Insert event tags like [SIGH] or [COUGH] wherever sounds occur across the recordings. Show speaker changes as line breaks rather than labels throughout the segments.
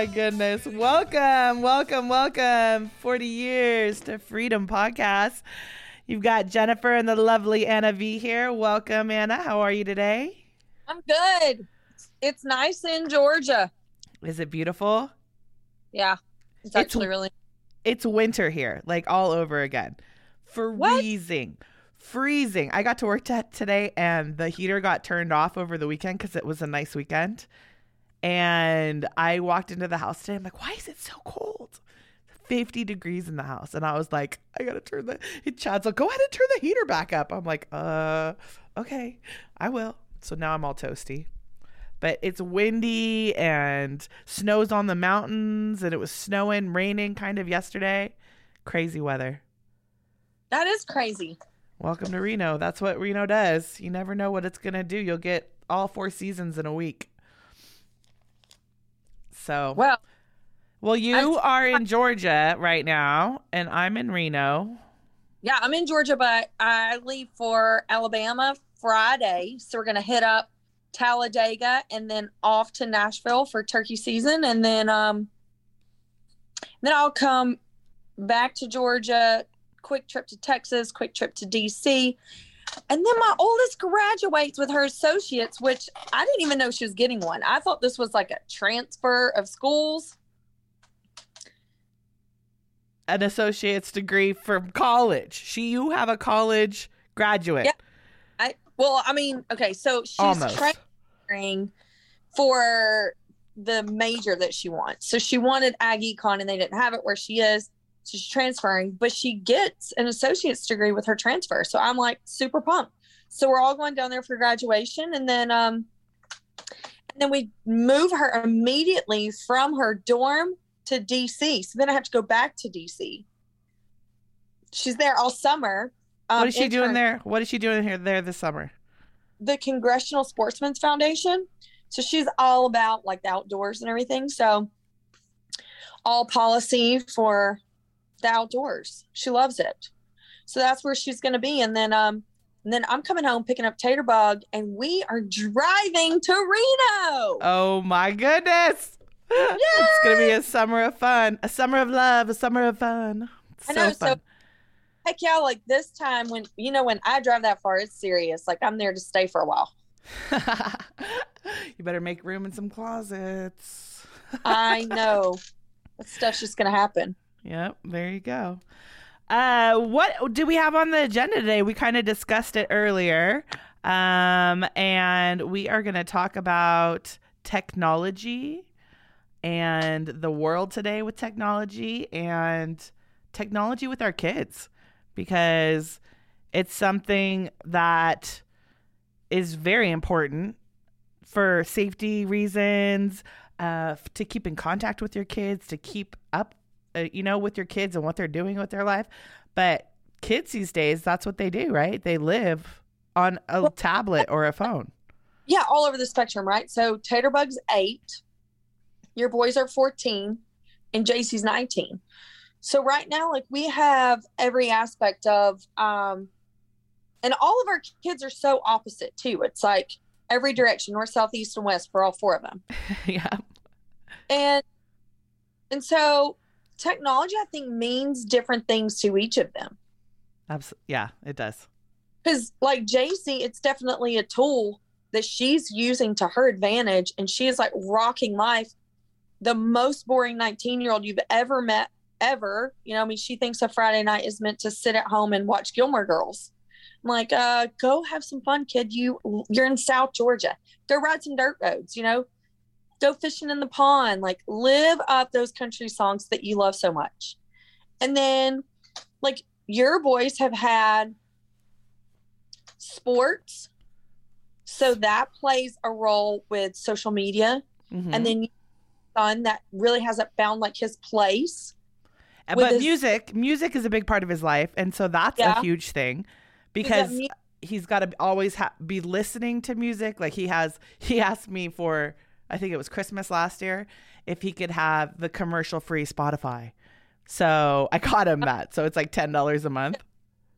my goodness. Welcome, welcome, welcome. 40 years to Freedom Podcast. You've got Jennifer and the lovely Anna V here. Welcome, Anna. How are you today?
I'm good. It's nice in Georgia.
Is it beautiful?
Yeah. It's actually really
It's winter here, like all over again. Freezing. Freezing. I got to work t- today and the heater got turned off over the weekend because it was a nice weekend. And I walked into the house today. I'm like, why is it so cold? 50 degrees in the house. And I was like, I gotta turn the Chad's like, go ahead and turn the heater back up. I'm like, uh, okay, I will. So now I'm all toasty. But it's windy and snows on the mountains, and it was snowing, raining kind of yesterday. Crazy weather.
That is crazy.
Welcome to Reno. That's what Reno does. You never know what it's gonna do. You'll get all four seasons in a week. So
well,
well, you are in Georgia right now, and I'm in Reno.
Yeah, I'm in Georgia, but I leave for Alabama Friday, so we're gonna hit up Talladega and then off to Nashville for turkey season, and then um, then I'll come back to Georgia. Quick trip to Texas, quick trip to DC, and then my oldest graduates with her associates, which I didn't even know she was getting one. I thought this was like a transfer of schools.
An associate's degree from college. She, you have a college graduate.
Yeah. I well, I mean, okay, so she's Almost. transferring for the major that she wants. So she wanted ag econ and they didn't have it where she is. She's transferring, but she gets an associate's degree with her transfer. So I'm like super pumped. So we're all going down there for graduation, and then um, and then we move her immediately from her dorm to DC. So then I have to go back to DC. She's there all summer.
Um, what is she doing there? What is she doing here there this summer?
The Congressional Sportsmen's Foundation. So she's all about like the outdoors and everything. So all policy for the outdoors. She loves it. So that's where she's going to be. And then, um, and then I'm coming home picking up Taterbug, and we are driving to Reno.
Oh my goodness! Yay! It's gonna be a summer of fun, a summer of love, a summer of fun.
I know. Fun. So, heck yeah! Like this time, when you know when I drive that far, it's serious. Like I'm there to stay for a while. [LAUGHS]
you better make room in some closets.
I know. That stuff's just gonna happen.
Yep, there you go. Uh, what do we have on the agenda today? We kind of discussed it earlier. Um, and we are going to talk about technology and the world today with technology and technology with our kids because it's something that is very important for safety reasons, uh, to keep in contact with your kids, to keep up uh, you know, with your kids and what they're doing with their life. But kids these days, that's what they do, right? They live on a well, tablet or a phone.
Yeah, all over the spectrum, right? So Taterbug's eight, your boys are 14, and JC's 19. So right now, like we have every aspect of, um, and all of our kids are so opposite too. It's like every direction, north, south, east, and west for all four of them. [LAUGHS]
yeah.
And and so technology, I think, means different things to each of them.
Absolutely. Yeah, it does.
Because, like JC, it's definitely a tool that she's using to her advantage, and she is like rocking life. The most boring 19 year old you've ever met, ever. You know, I mean, she thinks a Friday night is meant to sit at home and watch Gilmore Girls. I'm like, uh, go have some fun, kid. You you're in South Georgia. Go ride some dirt roads. You know, go fishing in the pond, like live up those country songs that you love so much. And then, like, your boys have had sports. So that plays a role with social media. Mm-hmm. And then son that really hasn't found like his place.
But his- music, music is a big part of his life. And so that's yeah. a huge thing because he's got to always ha- be listening to music. Like he has, he asked me for I think it was Christmas last year, if he could have the commercial free Spotify. So I caught him that. So it's like ten dollars a month.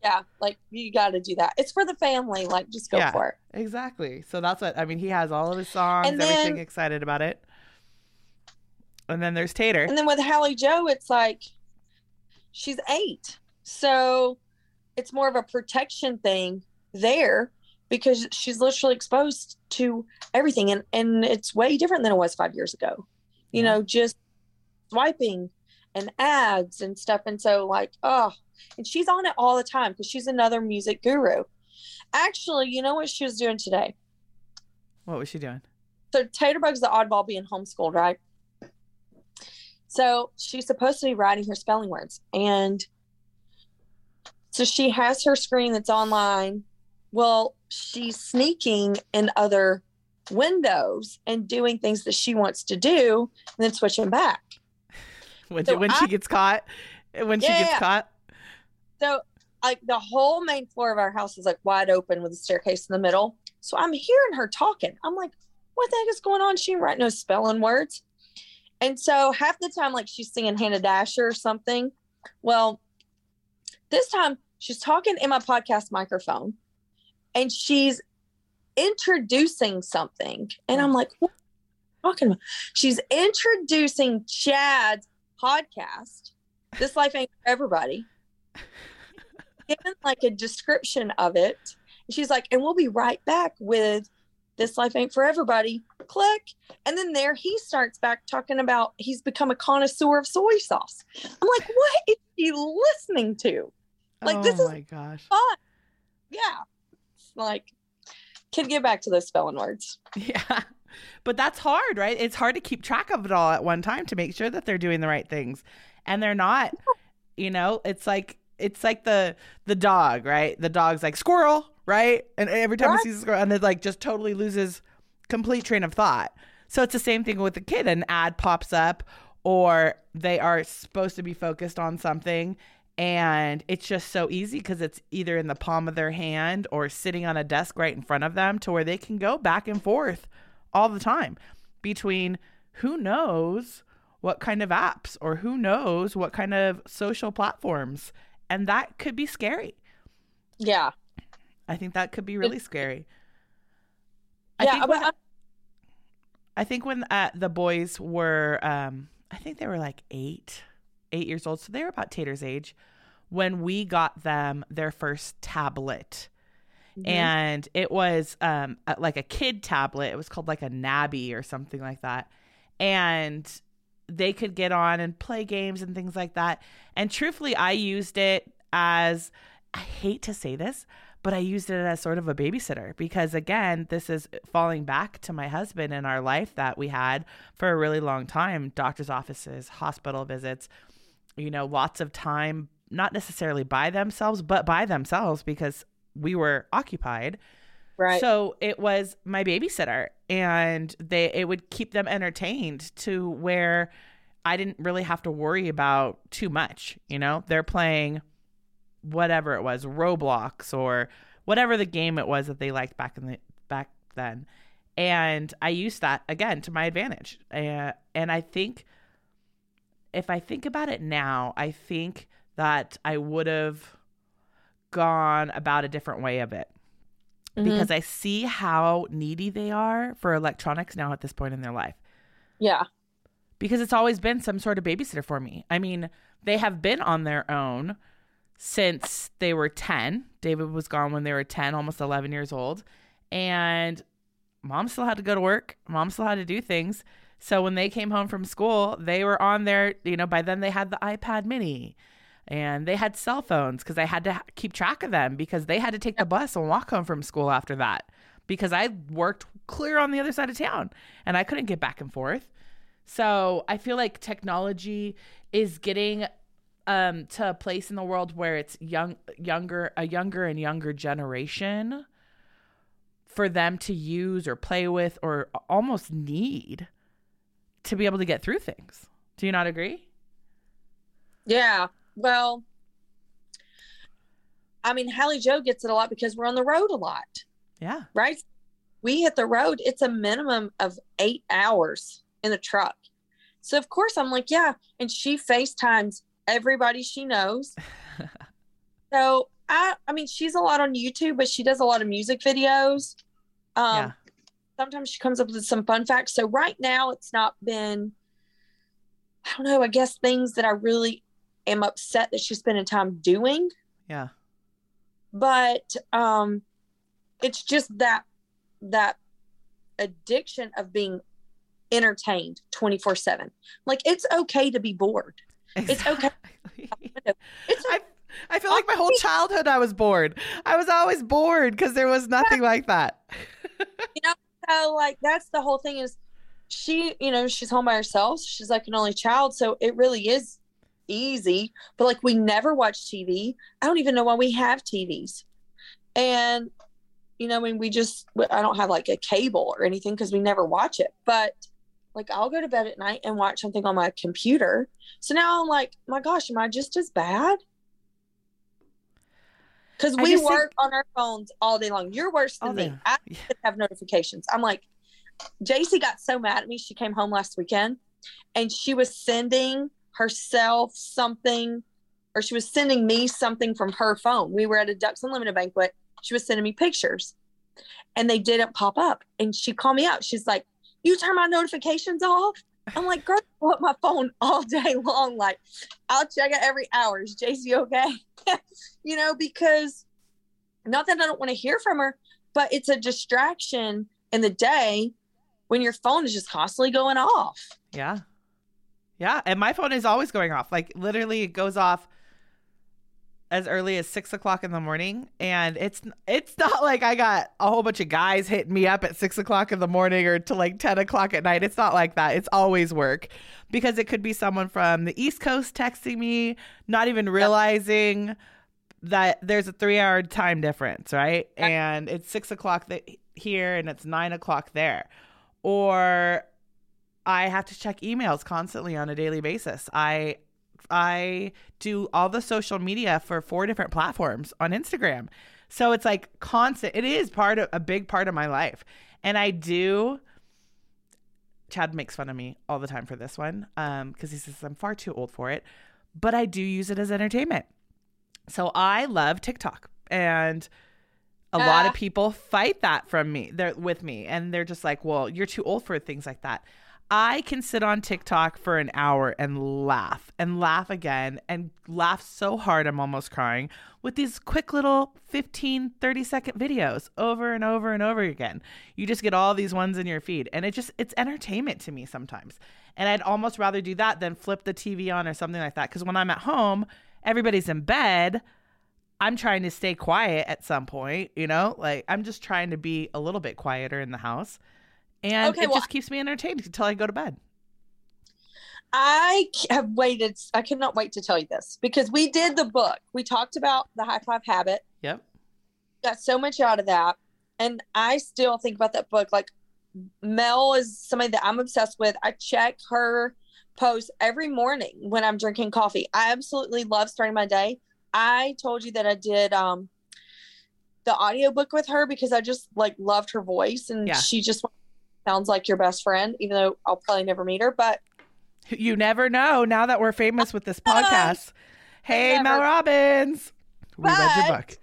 Yeah, like you got to do that. It's for the family. Like just go yeah, for it.
Exactly. So that's what I mean. He has all of his songs, then, everything excited about it. And then there's Tater.
And then with Hallie Joe, it's like she's eight. So it's more of a protection thing there because she's literally exposed to everything and, and it's way different than it was five years ago. You
Yeah.
know, just swiping and ads and stuff. And so like, oh, and she's on it all the time because she's another music guru. Actually, you know what she was doing today?
What was she doing?
so Taterbug's the oddball being homeschooled, right? So she's supposed to be writing her spelling words. And so she has her screen that's online. Well, she's sneaking in other windows and doing things that she wants to do and then switching back.
When,
So
when she gets caught? When she gets caught?
So like the whole main floor of our house is like wide open with a staircase in the middle. So I'm hearing her talking. I'm like, what the heck is going on? She ain't writing no spelling words. And so half the time, like she's singing Hannah Dasher or something. Well, this time she's talking in my podcast microphone and she's introducing something. And I'm like, what are you talking about? She's introducing Chad's podcast. This life ain't for everybody [LAUGHS] given like a description of it. And she's like, and we'll be right back with This Life Ain't For Everybody. Click. And then there he starts back talking about he's become a connoisseur of soy sauce. I'm like, what is he listening to? Like,
oh
this is
my gosh.
fun. Yeah. Like, can get back to those spelling words. [LAUGHS]
Yeah. But that's hard, right? It's hard to keep track of it all at one time to make sure that they're doing the right things. And they're not. [LAUGHS] You know, it's like it's like the the dog, right? The dog's like squirrel, right? And every time
Right.
it sees a squirrel and it like just totally loses complete train of thought. So it's the same thing with the kid. An ad pops up or they are supposed to be focused on something and it's just so easy because it's either in the palm of their hand or sitting on a desk right in front of them to where they can go back and forth all the time between who knows what kind of apps or who knows what kind of social platforms and that could be scary
Yeah.
i think that could be really scary I
Yeah.
think when,
I'm-
I think when uh, the boys were, um, I think they were like eight, eight years old. So they were about Tater's age when we got them their first tablet.
Mhm.
And it was um, a- like a kid tablet. It was called like a Nabi or something like that. And they could get on and play games and things like that. And truthfully, I used it as I hate to say this, but I used it as sort of a babysitter because, again, this is falling back to my husband and our life that we had for a really long time doctor's offices, hospital visits, you know, lots of time, not necessarily by themselves, but by themselves because we were occupied.
right.
So it was my babysitter and they it would keep them entertained to where I didn't really have to worry about too much, you know? They're playing whatever it was, Roblox or whatever the game it was that they liked back in the back then. And I used that again to my advantage. Uh, and I think if I think about it now, I think that I would have gone about a different way of it
Mhm.
because I see how needy they are for electronics now at this point in their life.
yeah.
Because it's always been some sort of babysitter for me. I mean, they have been on their own since they were 10. David was gone when they were 10, almost 11 years old. And mom still had to go to work. Mom still had to do things. So when they came home from school, they were on their, you know, by then they had the iPad mini and they had cell phones because I had to ha- keep track of them because they had to take the bus and walk home from school after that because I worked clear on the other side of town and I couldn't get back and forth. So I feel like technology is getting um, to a place in the world where it's young, younger, a younger and younger generation for them to use or play with or almost need to be able to get through things. Do you not agree?
Yeah. Well, I mean, Hallie Joe gets it a lot because we're on the road a lot,
Yeah.
right? We hit the road, it's a minimum of eight hours in the truck. So, of course, I'm like, yeah. And she FaceTimes everybody she knows. [LAUGHS] so, I, I mean, she's a lot on YouTube, but she does a lot of music videos. Um,
Yeah.
Sometimes she comes up with some fun facts. So, right now, it's not been I don't know, I guess things that I really am upset that she's spending time doing.
Yeah.
But um it's just that that addiction of being entertained 24/7. Like it's okay to be bored. It's okay. [LAUGHS]
It's I, I feel like my whole childhood I was bored. I was always bored because there was nothing like that.
you know, so like that's the whole thing is she, you know, she's home by herself. She's like an only child, so it really is easy. But like we never watch TV. I don't even know why we have TVs. And you know, I mean, we just I don't have like a cable or anything because we never watch it. But like I'll go to bed at night and watch something on my computer. So now I'm like, my gosh, am I just as bad? Because we work think... on our phones all day long. You're worse than me. I yeah. have notifications. I'm like, JC got so mad at me. She came home last weekend and she was sending herself something, or she was sending me something from her phone. We were at a Ducks Unlimited banquet. She was sending me pictures and they didn't pop up. And she called me out. She's like, You turn my notifications off? I'm like, girl, put my phone all day [LAUGHS] long. Like, I'll check it every hour. Is JC okay? [LAUGHS] you know, because not that I don't want to hear from her, but it's a distraction in the day when your phone is just constantly going off.
Yeah. Yeah. And my phone is always going off. Like, literally, it goes off as early as six o'clock in the morning, and it's it's not like I got a whole bunch of guys hitting me up at six o'clock in the morning or to like ten o'clock at night. It's not like that. It's always work because it could be someone from the East Coast texting me, not even realizing yep. that there's a three hour time difference, right? Yep. And it's six o'clock here and it's nine o'clock there, or I have to check emails constantly on a daily basis. I I do all the social media for four different platforms on Instagram. So it's like constant. It is part of a big part of my life. And I do Chad makes fun of me all the time for this one um because he says I'm far too old for it, but I do use it as entertainment. So I love TikTok and a uh. lot of people fight that from me. They're with me and they're just like, "Well, you're too old for things like that." I can sit on TikTok for an hour and laugh and laugh again and laugh so hard I'm almost crying with these quick little 15, 30 second videos over and over and over again. You just get all these ones in your feed and it just, it's entertainment to me sometimes. And I'd almost rather do that than flip the TV on or something like that. Because when I'm at home, everybody's in bed. I'm trying to stay quiet at some point, you know? Like I'm just trying to be a little bit quieter in the house and okay, it well, just keeps me entertained until I go to bed.
I have waited. I cannot wait to tell you this because we did the book. We talked about the high five habit.
Yep.
Got so much out of that. And I still think about that book. Like Mel is somebody that I'm obsessed with. I check her posts every morning when I'm drinking coffee. I absolutely love starting my day. I told you that I did um the audiobook with her because I just like loved her voice and yeah. she just sounds like your best friend, even though I'll probably never meet her. But
you never know now that we're famous with this [LAUGHS] podcast. hey, Mel Robbins. We but read your book.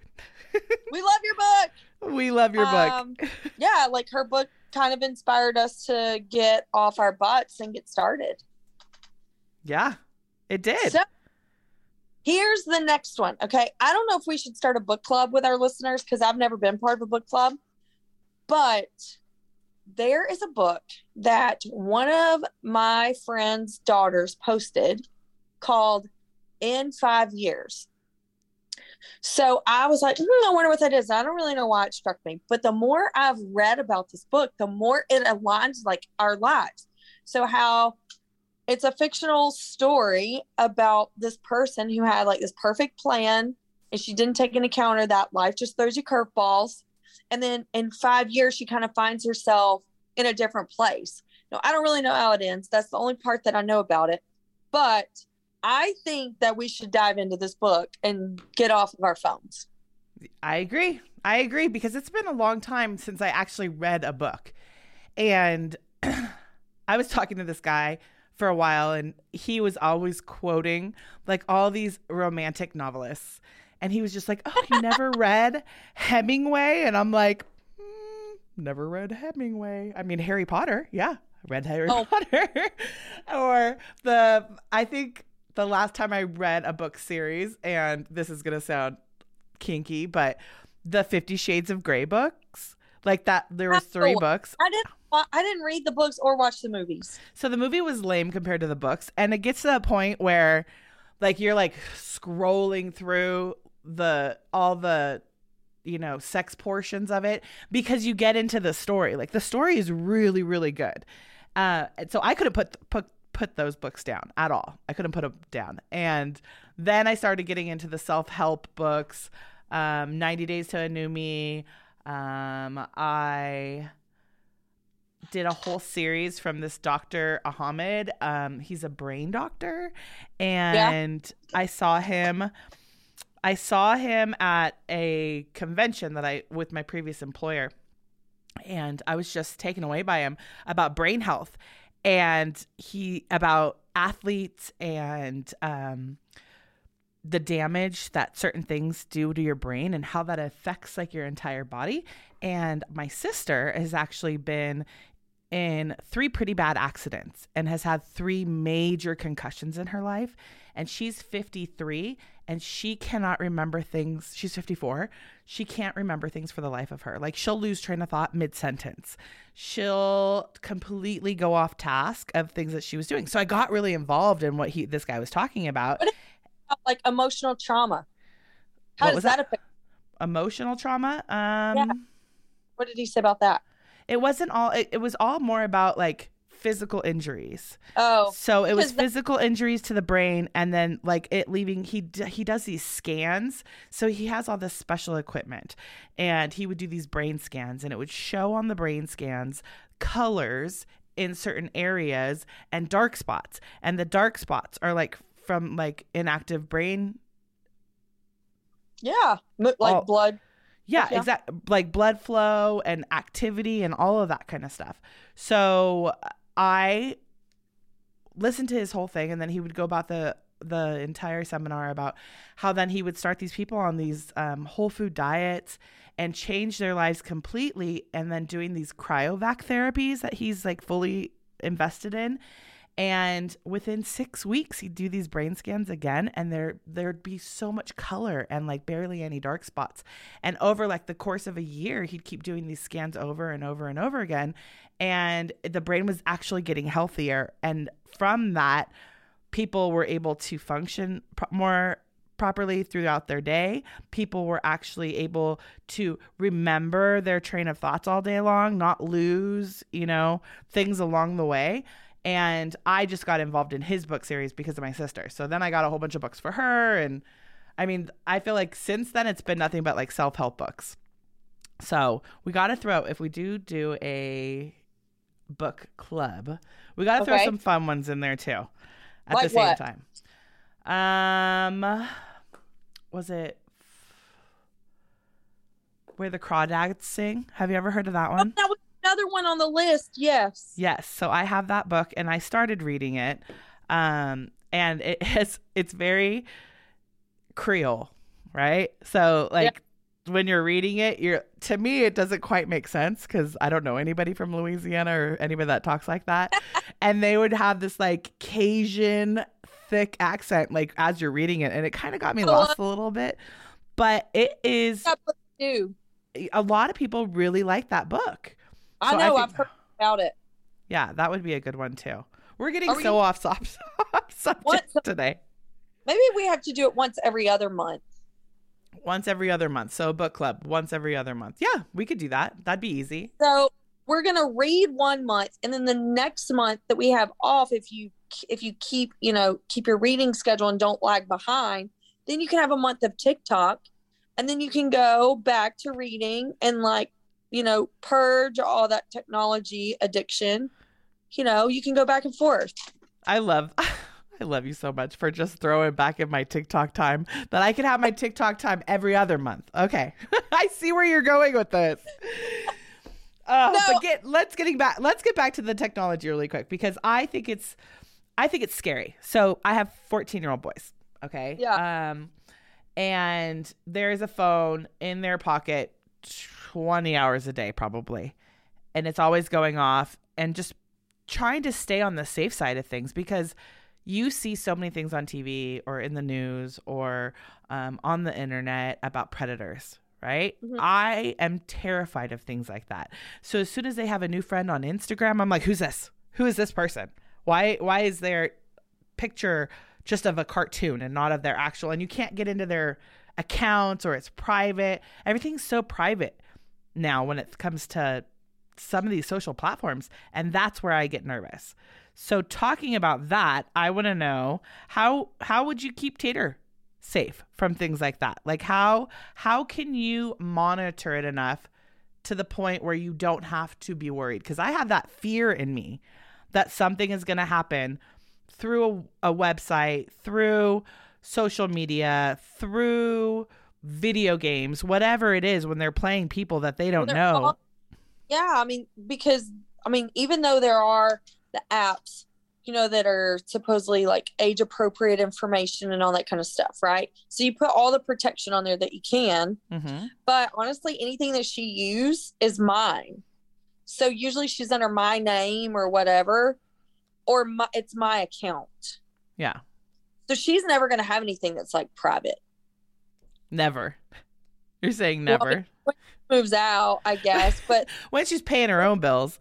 [LAUGHS]
we love your book.
We love your um,
book. yeah, like her book kind of inspired us to get off our butts and get started.
Yeah, it did.
So, here's the next one. Okay. I don't know if we should start a book club with our listeners because I've never been part of a book club, but there is a book that one of my friend's daughters posted called In Five Years. So I was like, mm, I wonder what that is. I don't really know why it struck me. But the more I've read about this book, the more it aligns like our lives. So how it's a fictional story about this person who had like this perfect plan and she didn't take into account that life just throws you curveballs and then in five years she kind of finds herself in a different place. No i don't really know how it ends. That's the only part that i know about it. But i think that we should dive into this book and get off of our phones.
I agree. I agree because it's been a long time since i actually read a book. And [CLEARS THROAT] i was talking to this guy for a while and he was always quoting like all these romantic novelists and he was just like, "Oh, you never read Hemingway?" And I'm like, mm, "Never read Hemingway." I mean, Harry Potter. Yeah, read Harry
Oh.
Potter, [LAUGHS] or the I think the last time I read a book series, and this is gonna sound kinky, but the Fifty Shades of Grey books, like that. There was three
Oh.
books.
I didn't. I didn't read the books or watch the movies.
So the movie was lame compared to the books, and it gets to that point where, like, you're like scrolling through the all the you know sex portions of it because you get into the story. Like the story is really really good. Uh, so I couldn't put put put those books down at all. I couldn't put them down, and then I started getting into the self help books. Um, 90 Days to a New Me. Um, I did a whole series from this Dr. Amen. Um, he's a brain doctor. And I saw him I saw him at a convention that I with my previous employer. And I was just taken away by him about brain health and he about athletes and um the damage that certain things do to your brain and how that affects like your entire body. And my sister has actually been in three pretty bad accidents and has had three major concussions in her life. And she's 53 and she cannot remember things. She's 54. She can't remember things for the life of her. Like she'll lose train of thought mid sentence. She'll completely go off task of things that she was doing. So I got really involved in what he this guy was talking about.
Like emotional trauma. How
What
does that,
that?
affect?
Emotional trauma. Um
What did he say about that?
it wasn't all it, it was all more about like physical injuries.
Oh,
So it was
because that-
physical injuries to the brain, and then like it leaving. He d- he does these scans, so he has all this special equipment, and he would do these brain scans, and it would show on the brain scans colors in certain areas and dark spots, and the dark spots are like from like inactive brain
yeah. Like
Oh.
blood.
Yeah,
Yeah.
exact like blood flow and activity and all of that kind of stuff. So I listened to his whole thing and then he would go about the the entire seminar about how then he would start these people on these um, whole food diets and change their lives completely and then doing these cryovac therapies that he's like fully invested in. And within six weeks he'd do these brain scans again and there there'd be so much color and like barely any dark spots. And over like the course of a year he'd keep doing these scans over and over and over again and the brain was actually getting healthier and from that people were able to function pro- more properly throughout their day people were actually able to remember their train of thoughts all day long not lose you know things along the way and I just got involved in his book series because of my sister. So then I got a whole bunch of books for her and I mean, I feel like since then it's been nothing but like self-help books. So, we got to throw if we do do a book club, we got to throw
Okay.
some fun ones in there too at the same
what?
time. Um was it Where the Crawdads Sing? Have you ever heard of that
Oh,
one?
that was another one on the list. Yes.
Yes, so I have that book and I started reading it. Um and it [LAUGHS] has it's very Creole, right? So like when you're reading it, you're to me it doesn't quite make sense cuz I don't know anybody from Louisiana or anybody that talks like that. [LAUGHS] and they would have this like Cajun thick accent like as you're reading it and it kind of got me
Oh,
lost a little bit. But it is
That book too.
a lot of people really like that book.
I
So
know.
think-
I've heard about it.
Yeah, that would be a good one too. We're getting
Are we-
so off sub- [LAUGHS] subject today.
Maybe we have to do it once every other month.
Once every other month. So a book club once every other month. Yeah, we could do that. That'd be easy.
So we're gonna read one month, and then the next month that we have off, if you if you keep you know keep your reading schedule and don't lag behind, then you can have a month of TikTok, and then you can go back to reading and like you know purge all that technology addiction. You know, you can go back and forth.
I love [LAUGHS] I love you so much for just throwing back in my TikTok time that I could have my TikTok time every other month. Okay. [LAUGHS] I see where you're going with this. [LAUGHS] Uh,
No.
but get let's getting back let's get back to the technology really quick because I think it's I think it's scary. So I have 14 year old boys. Okay.
Yeah.
Um and there's a phone in their pocket 20 hours a day probably. And it's always going off and just trying to stay on the safe side of things because you see so many things on TV or in the news or um, on the internet about predators, right?
Mhm.
I am terrified of things like that. So as soon as they have a new friend on Instagram, I'm like, who's this? Who is this person? Why why is their picture just of a cartoon and not of their actual and you can't get into their accounts or it's private. Everything's so private now when it comes to some of these social platforms and that's where I get nervous. So talking about that, I want to know how how would you keep Tater safe from things like that? Like how how can you monitor it enough to the point where you don't have to be worried because I have that fear in me that something is going to happen through a, a website, through social media, through video games, whatever it is when they're playing people that they don't know.
all- yeah, I mean, because I mean, even though there are the apps, you know, that are supposedly like age appropriate information and all that kind of stuff, right? So you put all the protection on there that you can,
hmm
but honestly, anything that she use is mine. So usually she's under my name or whatever, or my, it's my account.
Yeah,
So she's never going to have anything that's like private.
never. [LAUGHS] You're saying
Well,
never.
Moves out, I guess, but [LAUGHS]
when she's paying her own bills.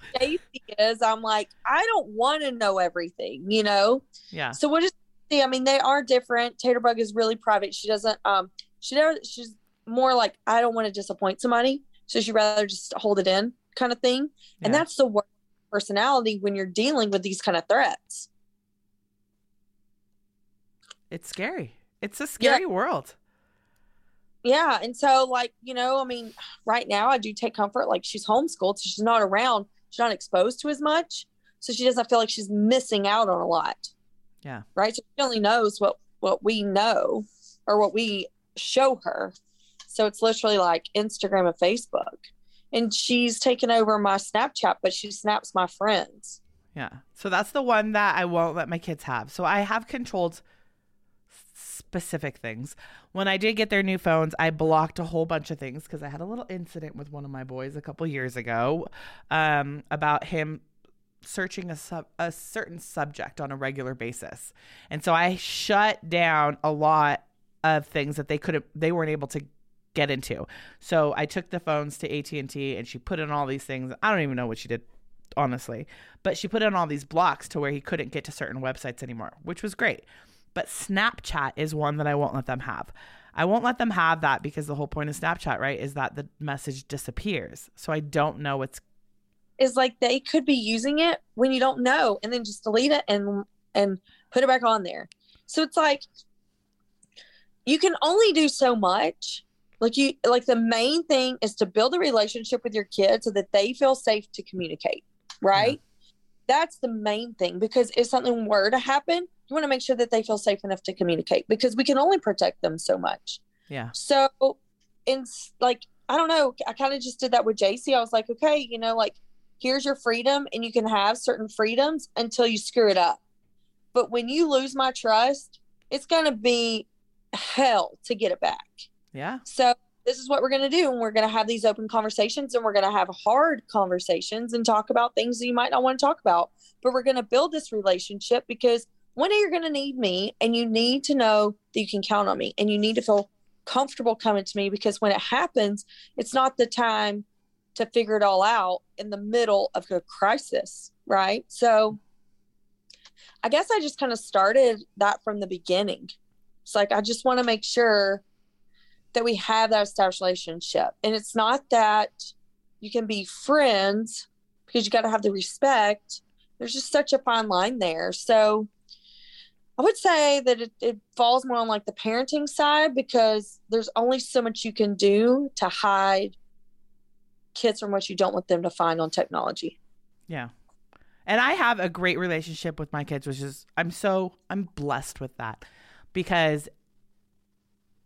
Is, I'm like, I don't want to know everything, you know.
Yeah.
So we'll just see. I mean, they are different. Taterbug is really private. She doesn't. Um, she never. She's more like I don't want to disappoint somebody, so she'd rather just hold it in, kind of thing. And that's the worst personality when you're dealing with these kind of threats.
It's scary. It's a scary world.
Yeah, and so like you know, I mean, right now I do take comfort. Like she's homeschooled, so she's not around. She's not exposed to as much, so she doesn't feel like she's missing out on a lot.
Yeah.
right? So she only knows what what we know or what we show her. So it's literally like Instagram and Facebook. And she's taken over my Snapchat, but she snaps my friends.
Yeah. So that's the one that I won't let my kids have. So I have controlled specific things. When I did get their new phones, I blocked a whole bunch of things because I had a little incident with one of my boys a couple years ago um, about him searching a sub a certain subject on a regular basis. And so I shut down a lot of things that they couldn't they weren't able to get into. So I took the phones to AT&T and she put in all these things. I don't even know what she did honestly, but she put in all these blocks to where he couldn't get to certain websites anymore, which was great. But Snapchat is one that I won't let them have. I won't let them have that because the whole point of Snapchat, right, is that the message disappears. So I don't know what's
Is like they could be using it when you don't know and then just delete it and and put it back on there. So it's like you can only do so much. Like you like the main thing is to build a relationship with your kids so that they feel safe to communicate, right? That's the main thing because if something were to happen, you want to make sure that they feel safe enough to communicate because we can only protect them so much.
yeah.
So, in like, I don't know, I kind of just did that with JC. I was like, okay, you know, like, here's your freedom, and you can have certain freedoms until you screw it up. But when you lose my trust, it's going to be hell to get it back.
Yeah.
So, this is what we're going to do. And we're going to have these open conversations and we're going to have hard conversations and talk about things that you might not want to talk about. But we're going to build this relationship because one day you're going to need me and you need to know that you can count on me and you need to feel comfortable coming to me because when it happens, it's not the time to figure it all out in the middle of a crisis. Right. So I guess I just kind of started that from the beginning. It's like, I just want to make sure that we have that established relationship. And it's not that you can be friends because you got to have the respect. There's just such a fine line there. So I would say that it, it falls more on like the parenting side because there's only so much you can do to hide kids from what you don't want them to find on technology.
Yeah. And I have a great relationship with my kids, which is I'm so I'm blessed with that because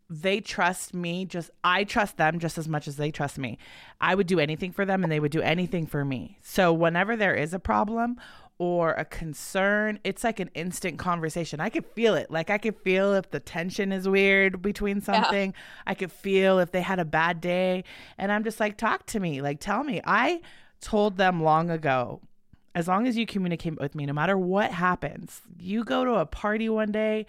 they trust me just I trust them just as much as they trust me. I would do anything for them and they would do anything for me. So whenever there is a problem or a concern, it's like an instant conversation. I could feel it. Like I could feel if the tension is weird between something. I could feel if they had a bad day and I'm just like talk to me, like tell me. I told them long ago as long as you communicate with me, no matter what happens, you go to a party one day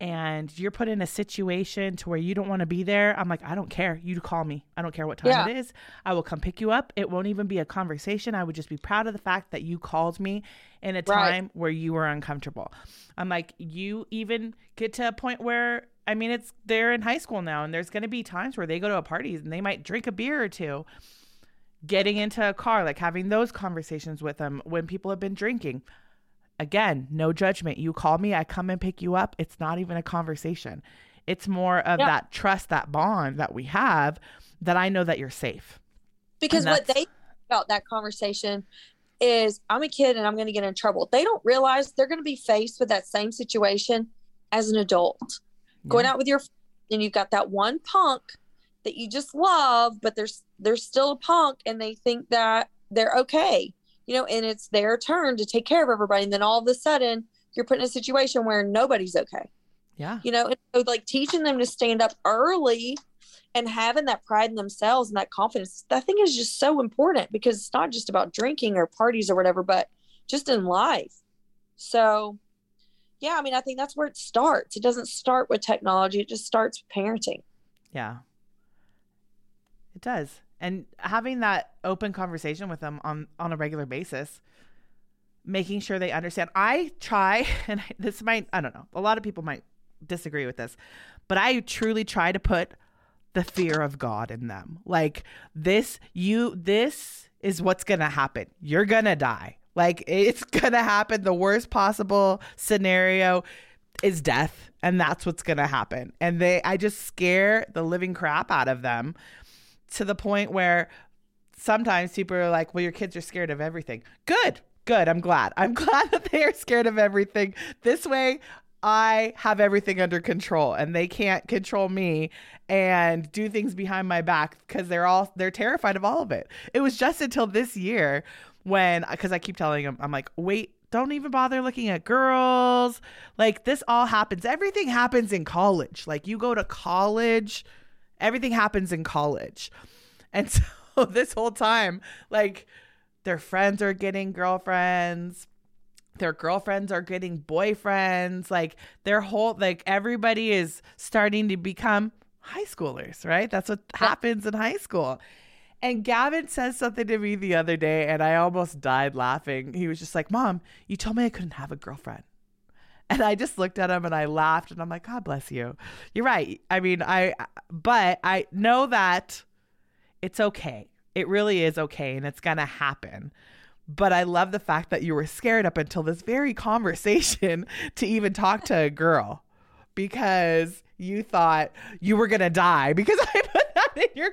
and you're put in a situation to where you don't want to be there, I'm like, I don't care. You call me. I don't care what time
Yeah.
it is. I will come pick you up. It won't even be a conversation. I would just be proud of the fact that you called me in a
Right.
time where you were uncomfortable. I'm like, you even get to a point where, I mean, it's they're in high school now, and there's going to be times where they go to a party and they might drink a beer or two. Getting into a car, like having those conversations with them when people have been drinking again, no judgment. You call me, I come and pick you up. It's not even a conversation. It's more of
Yeah.
that trust, that bond that we have that I know that you're safe.
because what
that's-
they about that conversation is I'm a kid and I'm going to get in trouble. They don't realize they're going to be faced with that same situation as an adult. Going out with your and you've got that one punk that you just love, but there's there's still a punk and they think that they're okay. You know, and it's their turn to take care of everybody and then all of a sudden you're put in a situation where nobody's okay
Yeah.
you know and so like teaching them to stand up early and having that pride in themselves and that confidence i think is just so important because it's not just about drinking or parties or whatever but just in life so yeah i mean i think that's where it starts it doesn't start with technology it just starts with parenting
Yeah. It does. And having that open conversation with them on on a regular basis, making sure they understand. I try [LAUGHS] and this might I don't know. A lot of people might disagree with this, but I truly try to put the fear of God in them. Like this you this is what's to happen. You're to die. Like it's [LAUGHS] to happen the worst possible scenario is death and that's what's going to happen. And they I just scare the living crap out of them to the point where sometimes people are like, "Well, your kids are scared of everything." Good. Good. I'm glad. I'm [LAUGHS] glad that they are scared of everything. This way I have everything under control and they can't control me and do things behind my back because they're all they're terrified of all of it. It was just until this year when because I keep telling them I'm like, "Wait, don't even bother looking at girls. Like this all happens. Everything happens in college. Like you go to college, everything happens in college. And [LAUGHS] so this whole time, like their friends are getting girlfriends, their girlfriends are getting boyfriends, like their whole like everybody is starting to become high schoolers, right? That's what happens in high school. And Gavin says something to me the other day, and I almost died laughing. He was just like, Mom, you told me I couldn't have a girlfriend. And I just looked at him and I laughed, and I'm like, God bless you. You're right. I mean, I, but I know that it's okay. It really is okay, and it's going to happen. But I love the fact that you were scared up until this very [LAUGHS] conversation to even talk to a girl because you thought you were going to die because [LAUGHS] I put that in your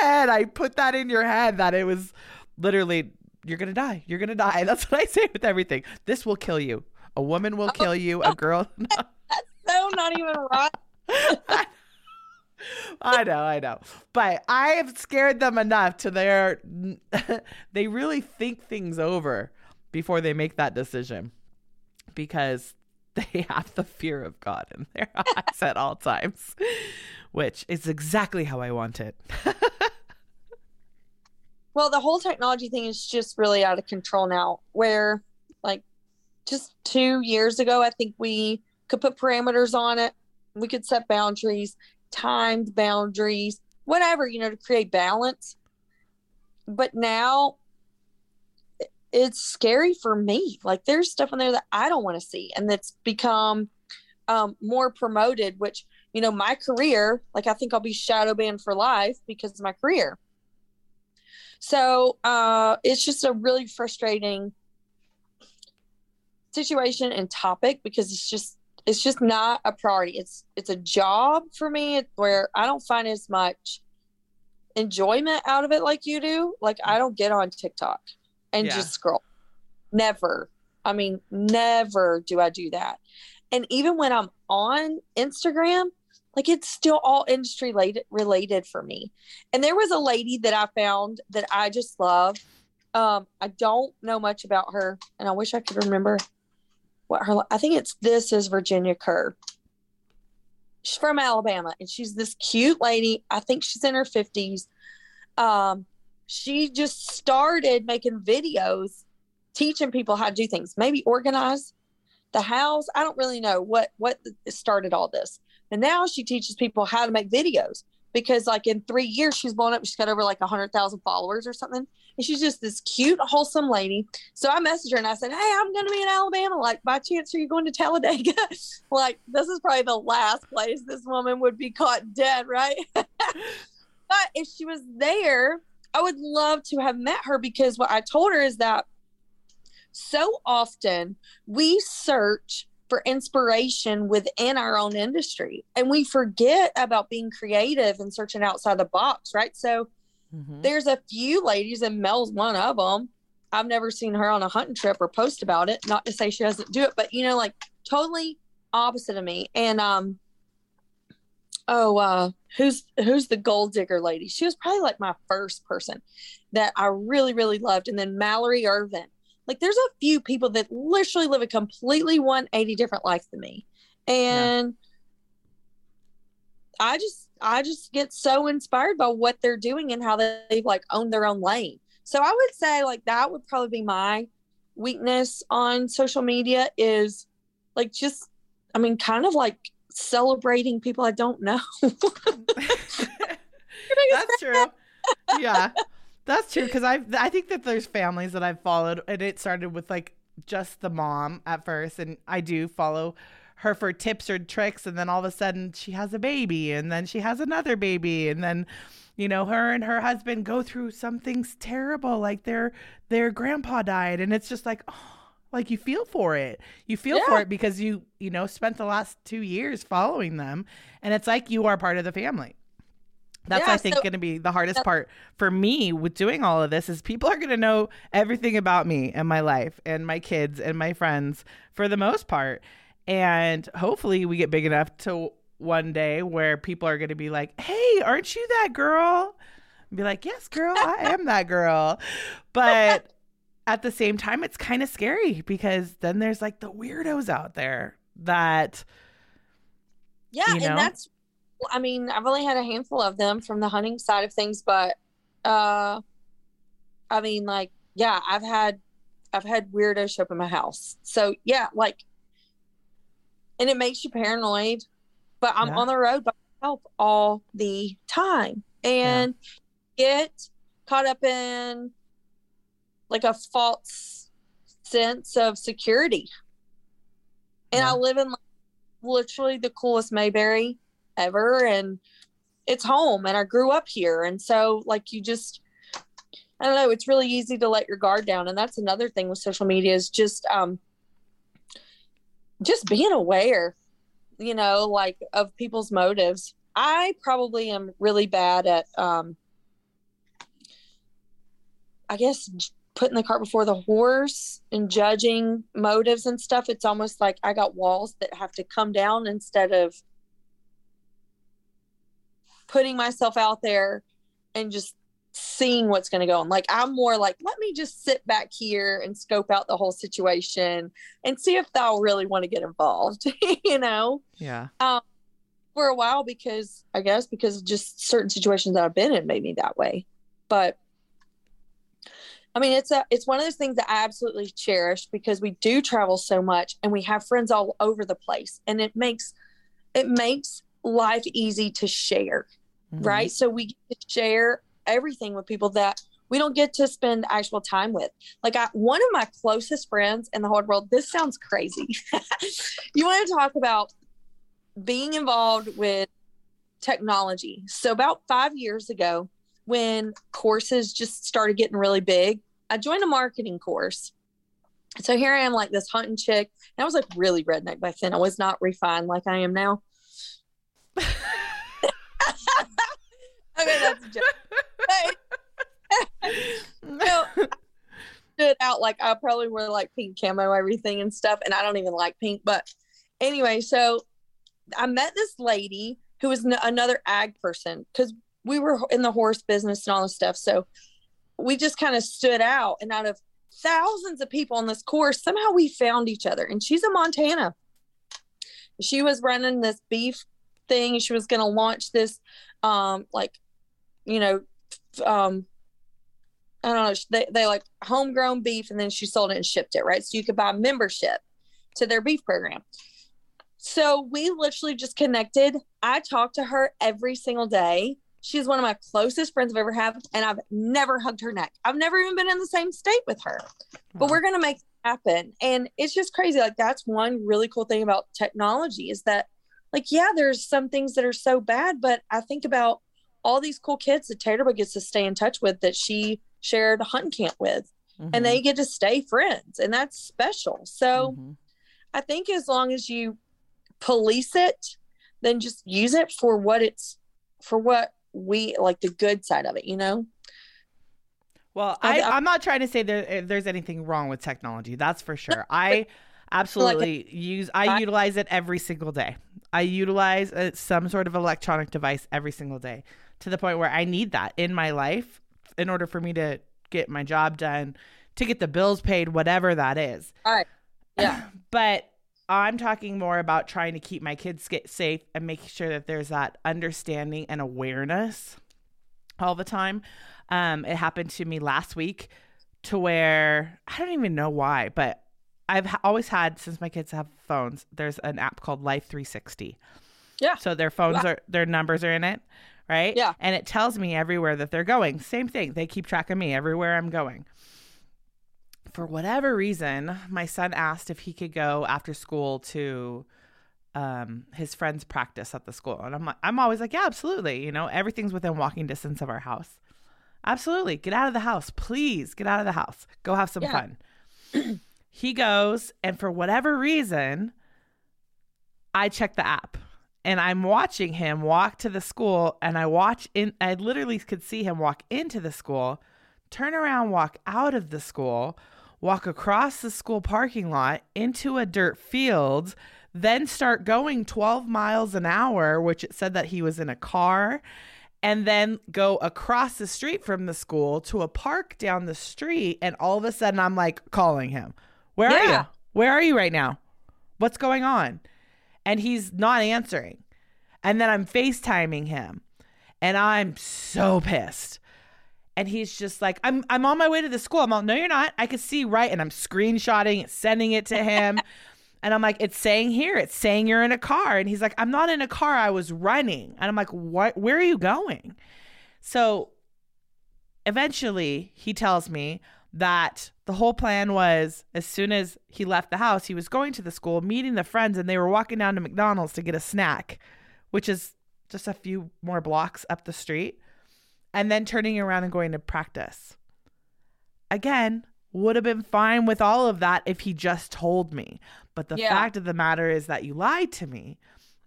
head. I put that in your head that it was literally, you're to die. You're to die. [LAUGHS] That's what I say with everything. This will kill you. A woman will oh, kill you. A girl. [LAUGHS]
that's so not even right [LAUGHS]
I know, I know. But I have scared them enough to their [LAUGHS] they really think things over before they make that decision because they have the fear of God in their eyes at all times, which is exactly how I want it.
well the whole technology thing is just really out of control now where just two years ago i think we could put parameters on it. We could set boundaries timed boundaries whatever you know to create balance. But now it's scary for me. Like there's stuff in there that i don't want to see and that's become um, more promoted which you know my career like i think i'll be shadow banned for life because of my career. So uh, it's just a really frustrating situation and topic because it's just it's just not a priority. It's it's a job for me where I don't find as much enjoyment out of it like you do. Like I don't get on TikTok and
Yeah.
just scroll. Never. I mean, never do I do that. And even when I'm on Instagram, like it's still all industry related related for me. And there was a lady that I found that I just love. Um, I don't know much about her, and I wish I could remember what her. I think it's this is Virginia Kerr. She's from Alabama, and she's this cute lady. I think she's in her fifties. Um, she just started making videos teaching people how to do things, maybe organize the house. I don't really know what what started all this. And now she teaches people how to make videos because like in three years she's blown up. She's got over like a hundred thousand followers or something. And she's just this cute, wholesome lady. So I messaged her and I said, Hey, I'm gonna be in Alabama. Like, by chance are you going to Talladega? [LAUGHS] like, this is probably the last place this woman would be caught dead, right? [LAUGHS] but if she was there, I would love to have met her because what I told her is that so often we search for inspiration within our own industry. And we forget about being creative and searching outside the box right? So mm-hmm. there's a few ladies and mel's one of them i've never seen her on a hunting trip or post about it not to say she doesn't do it but you know like totally opposite of me. And um oh uh who's who's the gold digger lady? She was probably like my first person that i really really loved. And then mallory ervin like there's a few people that literally live a completely 180 different life than me. And yeah. I just I just get so inspired by what they're doing and how they've like owned their own lane. So I would say like that would probably be my weakness on social media is like just I mean kind of like celebrating people I don't know. [LAUGHS] [LAUGHS]
That's true. Yeah. [LAUGHS] That's true because I I think that there's families that I've followed and it started with like just the mom at first and I do follow her for tips or tricks and then all of a sudden she has a baby and then she has another baby and then you know her and her husband go through something terrible like their their grandpa died and it's just like oh like you feel for it you feel yeah. for it because you you know spent the last 2 years following them and it's like you are part of the family that's yeah, I think so, going to be the hardest part for me with doing all of this is people are going to know everything about me and my life and my kids and my friends for the most part. And hopefully we get big enough to one day where people are going to be like, "Hey, aren't you that girl?" And be like, "Yes, girl, I am that girl." But [LAUGHS] at the same time it's kind of scary because then there's like the weirdos out there that
yeah, you know, and that's I mean, I've only had a handful of them from the hunting side of things, but uh I mean like yeah, I've had I've had weirdos show up in my house. So yeah, like and it makes you paranoid. But I'm yeah. on the road by myself all the time. And yeah. get caught up in like a false sense of security. And yeah. I live in like, literally the coolest Mayberry ever and it's home and I grew up here. And so like you just I don't know it's really easy to let your guard down. And that's another thing with social media is just um just being aware you know like of people's motives. I probably am really bad at um I guess putting the cart before the horse and judging motives and stuff. It's almost like I got walls that have to come down instead of putting myself out there and just seeing what's going to go on. Like I'm more like, let me just sit back here and scope out the whole situation and see if they'll really want to get involved, [LAUGHS] you know?
Yeah.
Um, for a while because I guess because just certain situations that I've been in made me that way. But I mean, it's a it's one of those things that I absolutely cherish because we do travel so much and we have friends all over the place, and it makes it makes life easy to share, mm-hmm. right? So we share everything with people that we don't get to spend actual time with. Like I, one of my closest friends in the whole world, this sounds crazy. [LAUGHS] you want to talk about being involved with technology. So about 5 years ago when courses just started getting really big, I joined a marketing course. So here I am like this hunting chick. And I was like really redneck back then. I was not refined like I am now. [LAUGHS] okay, that's a joke. no, [LAUGHS] [LAUGHS] stood out like I probably wear like pink camo everything and stuff, and I don't even like pink. But anyway, so I met this lady who was n- another ag person because we were in the horse business and all this stuff. So we just kind of stood out, and out of thousands of people on this course, somehow we found each other. And she's in Montana. She was running this beef thing. She was going to launch this, um, like, you know, um, I don't know, they, they like homegrown beef and then she sold it and shipped it, right? So you could buy membership to their beef program. So we literally just connected. I talk to her every single day. She's one of my closest friends I've ever had, and I've never hugged her neck. I've never even been in the same state with her, but we're gonna make it happen. And it's just crazy. Like that's one really cool thing about technology is that, like, yeah, there's some things that are so bad, but I think about all these cool kids that Tater gets to stay in touch with that she shared a hunting camp with,
Mhm.
and they get to stay friends, and that's special. So.
Mhm.
I think as long as you police it, then just use it for what it's for what we like the good side of it, you know?
Well,
I-
I, I'm not trying to say that uh, there's anything wrong with technology. That's for sure. [LAUGHS] I absolutely use. I
I-
utilize it every single day. I utilize uh, some sort of electronic device every single day to the point where I need that in my life in order for me to get my job done, to get the bills paid, whatever that is.
Right. Yeah. [CLEARS THROAT]
but I'm talking more about trying to keep my kids safe and making sure that there's that understanding and awareness all the time. Um, it happened to me last week to where I don't even know why, but I've ha- always had since my kids have phones. There's an app called Life 360.
Yeah.
So their phones
Wow.
are their numbers are in it, right?
Yeah.
And it tells me everywhere that they're going. Same thing. They keep track of me everywhere I'm going. For whatever reason, my son asked if he could go after school to um, his friend's practice at the school, and I'm like, I'm always like, yeah, absolutely. You know, everything's within walking distance of our house. Absolutely, get out of the house, please. Get out of the house. Go have some
Yeah.
fun. [CLEARS THROAT] he goes, and for whatever reason, I check the app and I'm watching him walk to the school and I watch in I literally could see him walk into the school, turn around, walk out of the school, walk across the school parking lot into a dirt field, then start going 12 miles an hour, which it said that he was in a car, and then go across the street from the school to a park down the street and all of a sudden I'm like calling him. Where are you? Where are you right now? What's going on? And he's not answering. And then I'm FaceTiming him and I'm so pissed. And he's just like, I'm I'm on my way to the school. I'm all, no, you're not. I could see right. And I'm screenshotting it, sending it to him. [LAUGHS] and I'm like, it's saying here, it's saying you're in a car. And he's like, I'm not in a car. I was running. And I'm like, what where are you going? So eventually he tells me that the whole plan was as soon as he left the house, he was going to the school, meeting the friends, and they were walking down to McDonald's to get a snack, which is just a few more blocks up the street, and then turning around and going to practice. Again, would have been fine with all of that if he just told me. But the
Yeah.
fact of the matter is that you lied to me.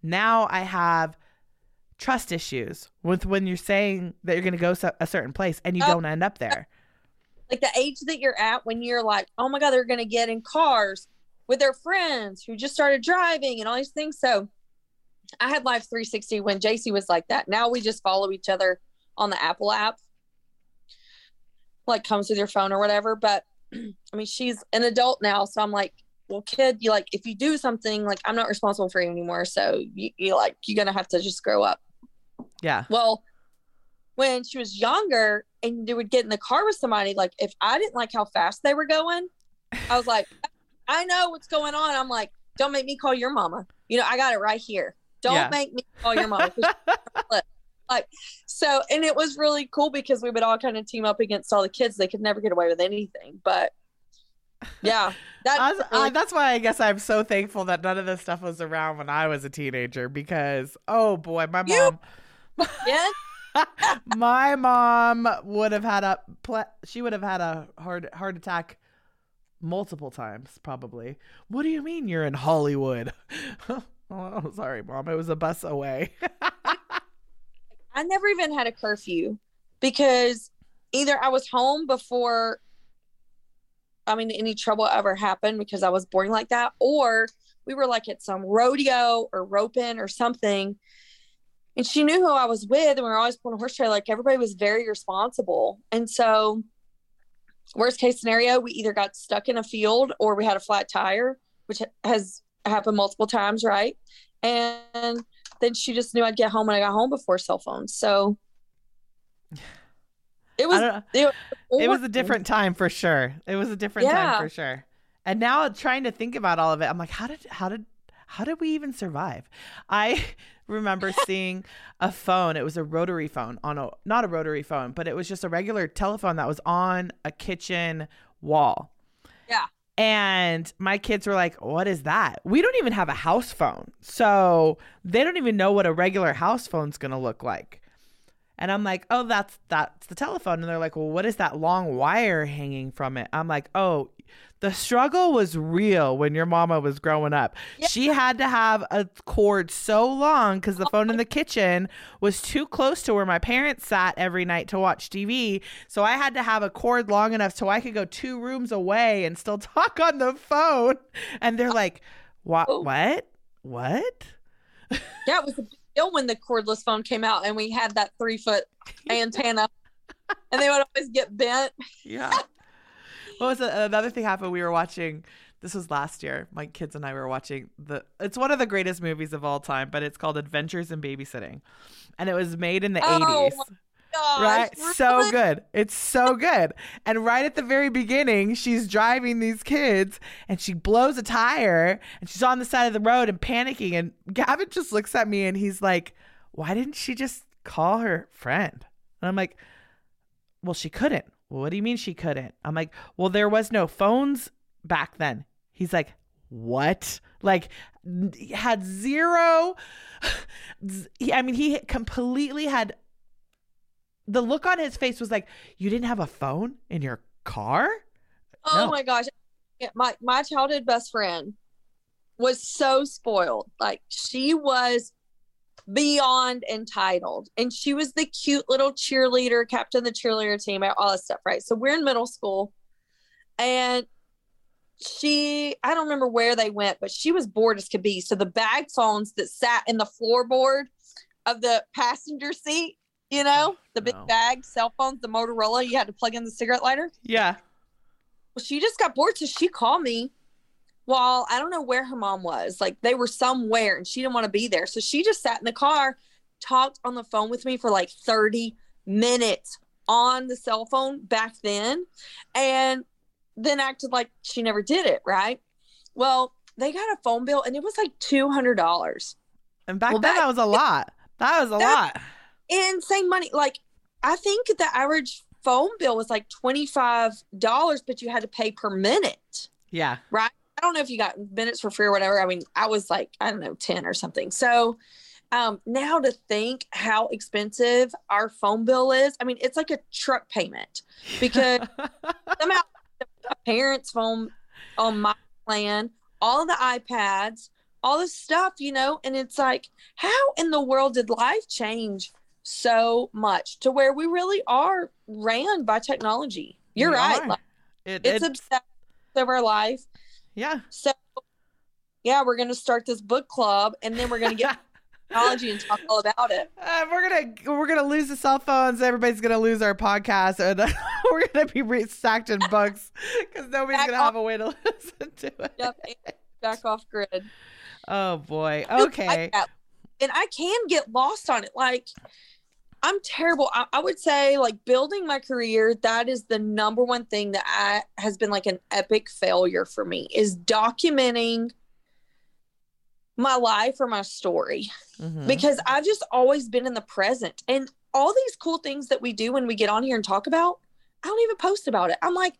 Now I have trust issues with when you're saying that you're going to go a certain place and you
Oh.
don't end up there.
Like the age that you're at when you're like, oh my God, they're gonna get in cars with their friends who just started driving and all these things. So I had Life 360 when JC was like that. Now we just follow each other on the Apple app. Like comes with your phone or whatever. But [CLEARS THROAT] I mean, she's an adult now, so I'm like, well, kid, you like if you do something, like I'm not responsible for you anymore. So you, you like you're gonna have to just grow up.
Yeah.
Well, when she was younger and they would get in the car with somebody, like if I didn't like how fast they were going, I was like, [LAUGHS] I know what's going on. I'm like, don't make me call your mama. You know, I got it right here. Don't
Yeah.
make me call your mama. [LAUGHS] like, so, and it was really cool because we would all kind of team up against all the kids. They could never get away with anything. But yeah,
uh, [LAUGHS]
really,
that's why I guess I'm so thankful that none of this stuff was around when I was a teenager because oh boy, my
You-
mom,
yeah.
My mom would have had a she would have had a heart heart attack multiple times probably. What do you mean you're in Hollywood? [LAUGHS] oh, sorry, mom. It was a bus away. [LAUGHS]
I never even had a curfew because either I was home before I mean any trouble ever happened because I was boring like that, or we were like at some rodeo or roping or something. And she knew who I was with, and we were always pulling a horse trailer. Like everybody was very responsible. And so, worst case scenario, we either got stuck in a field or we had a flat tire, which has happened multiple times, right? And then she just knew I'd get home when I got home before cell phones. So It was it,
it was a different time for sure. It was a different
Yeah.
time for sure. And now trying to think about all of it, I'm like, how did how did how did we even survive? I remember [LAUGHS] seeing a phone. It was a rotary phone on a not a rotary phone, but it was just a regular telephone that was on a kitchen wall.
Yeah.
And my kids were like, "What is that?" We don't even have a house phone. So, they don't even know what a regular house phone's going to look like. And I'm like, "Oh, that's that's the telephone." And they're like, "Well, what is that long wire hanging from it?" I'm like, "Oh, the struggle was real when your mama was growing up.
Yeah.
She had to have a cord so long because the oh phone in the kitchen was too close to where my parents sat every night to watch TV. So I had to have a cord long enough so I could go two rooms away and still [LAUGHS] talk on the phone. And they're uh, like, "What?
Oh.
What? What?" [LAUGHS]
Yeah, it was a big when the cordless phone came out and we had that three foot [LAUGHS] antenna. and they would always get bent.
Yeah. what was it? another thing happened? We were watching. This was last year. My kids and I were watching the. It's one of the greatest movies of all time, but it's called Adventures in Babysitting, and it was made in the
Oh,
eighties.
Gosh,
right? So good. It's so good. And right at the very beginning, she's driving these kids and she blows a tire and she's on the side of the road and panicking. And Gavin just looks at me and he's like, Why didn't she just call her friend? And I'm like, Well, she couldn't. What do you mean she couldn't? I'm like, Well, there was no phones back then. He's like, What? Like, had zero. [SIGHS] I mean, he completely had the look on his face was like, "You didn't have a phone in your car?"
Oh
No.
my gosh. My my childhood best friend was so spoiled. Like she was beyond entitled. And she was the cute little cheerleader, captain of the cheerleader team, all that stuff, right? So we're in middle school and she I don't remember where they went, but she was bored as could be. So the bag phones that sat in the floorboard of the passenger seat, you know, oh, the big
No.
bag cell phones, the Motorola, you had to plug in the cigarette lighter.
Yeah.
Well, she just got bored, so she called me. While I don't know where her mom was, like they were somewhere, and she didn't want to be there, so she just sat in the car, talked on the phone with me for like thirty minutes on the cell phone back then, and then acted like she never did it. Right? Well, they got a phone bill, and it was like two hundred dollars.
And back
Well,
then
back-
that was a lot. That was a
That-
lot.
Insane money. Like I think the average phone bill was like twenty five dollars, but you had to pay per minute.
Yeah. Right.
I don't know if you got minutes for free or whatever. I mean, I was like, I don't know, 10 or something. So um, now to think how expensive our phone bill is, I mean, it's like a truck payment because [LAUGHS] somehow a parent's phone on my plan, all the iPads, all this stuff, you know, and it's like, how in the world did life change so much to where we really are ran by technology? You're
We
right. Like,
It,
it's
it-
obsessed of our life.
yeah.
So, yeah, we're going to start this book club, and then we're going to get [LAUGHS] technology and talk all about it.
Uh, we're gonna we're gonna lose the cell phones. Everybody's gonna lose our podcast, and [LAUGHS] we're gonna be re- stacked in books because nobody's
Back
gonna
off.
have a way to [LAUGHS] listen to it.
Yep, back off grid.
Oh boy. Okay.
And I can get lost on it. Like, I'm terrible. I, I would say, like, building my career, that is the number one thing that I has been like an epic failure for me is documenting my life or my story.
Mhm.
because I've just always been in the present. And all these cool things that we do when we get on here and talk about, I don't even post about it. I'm like,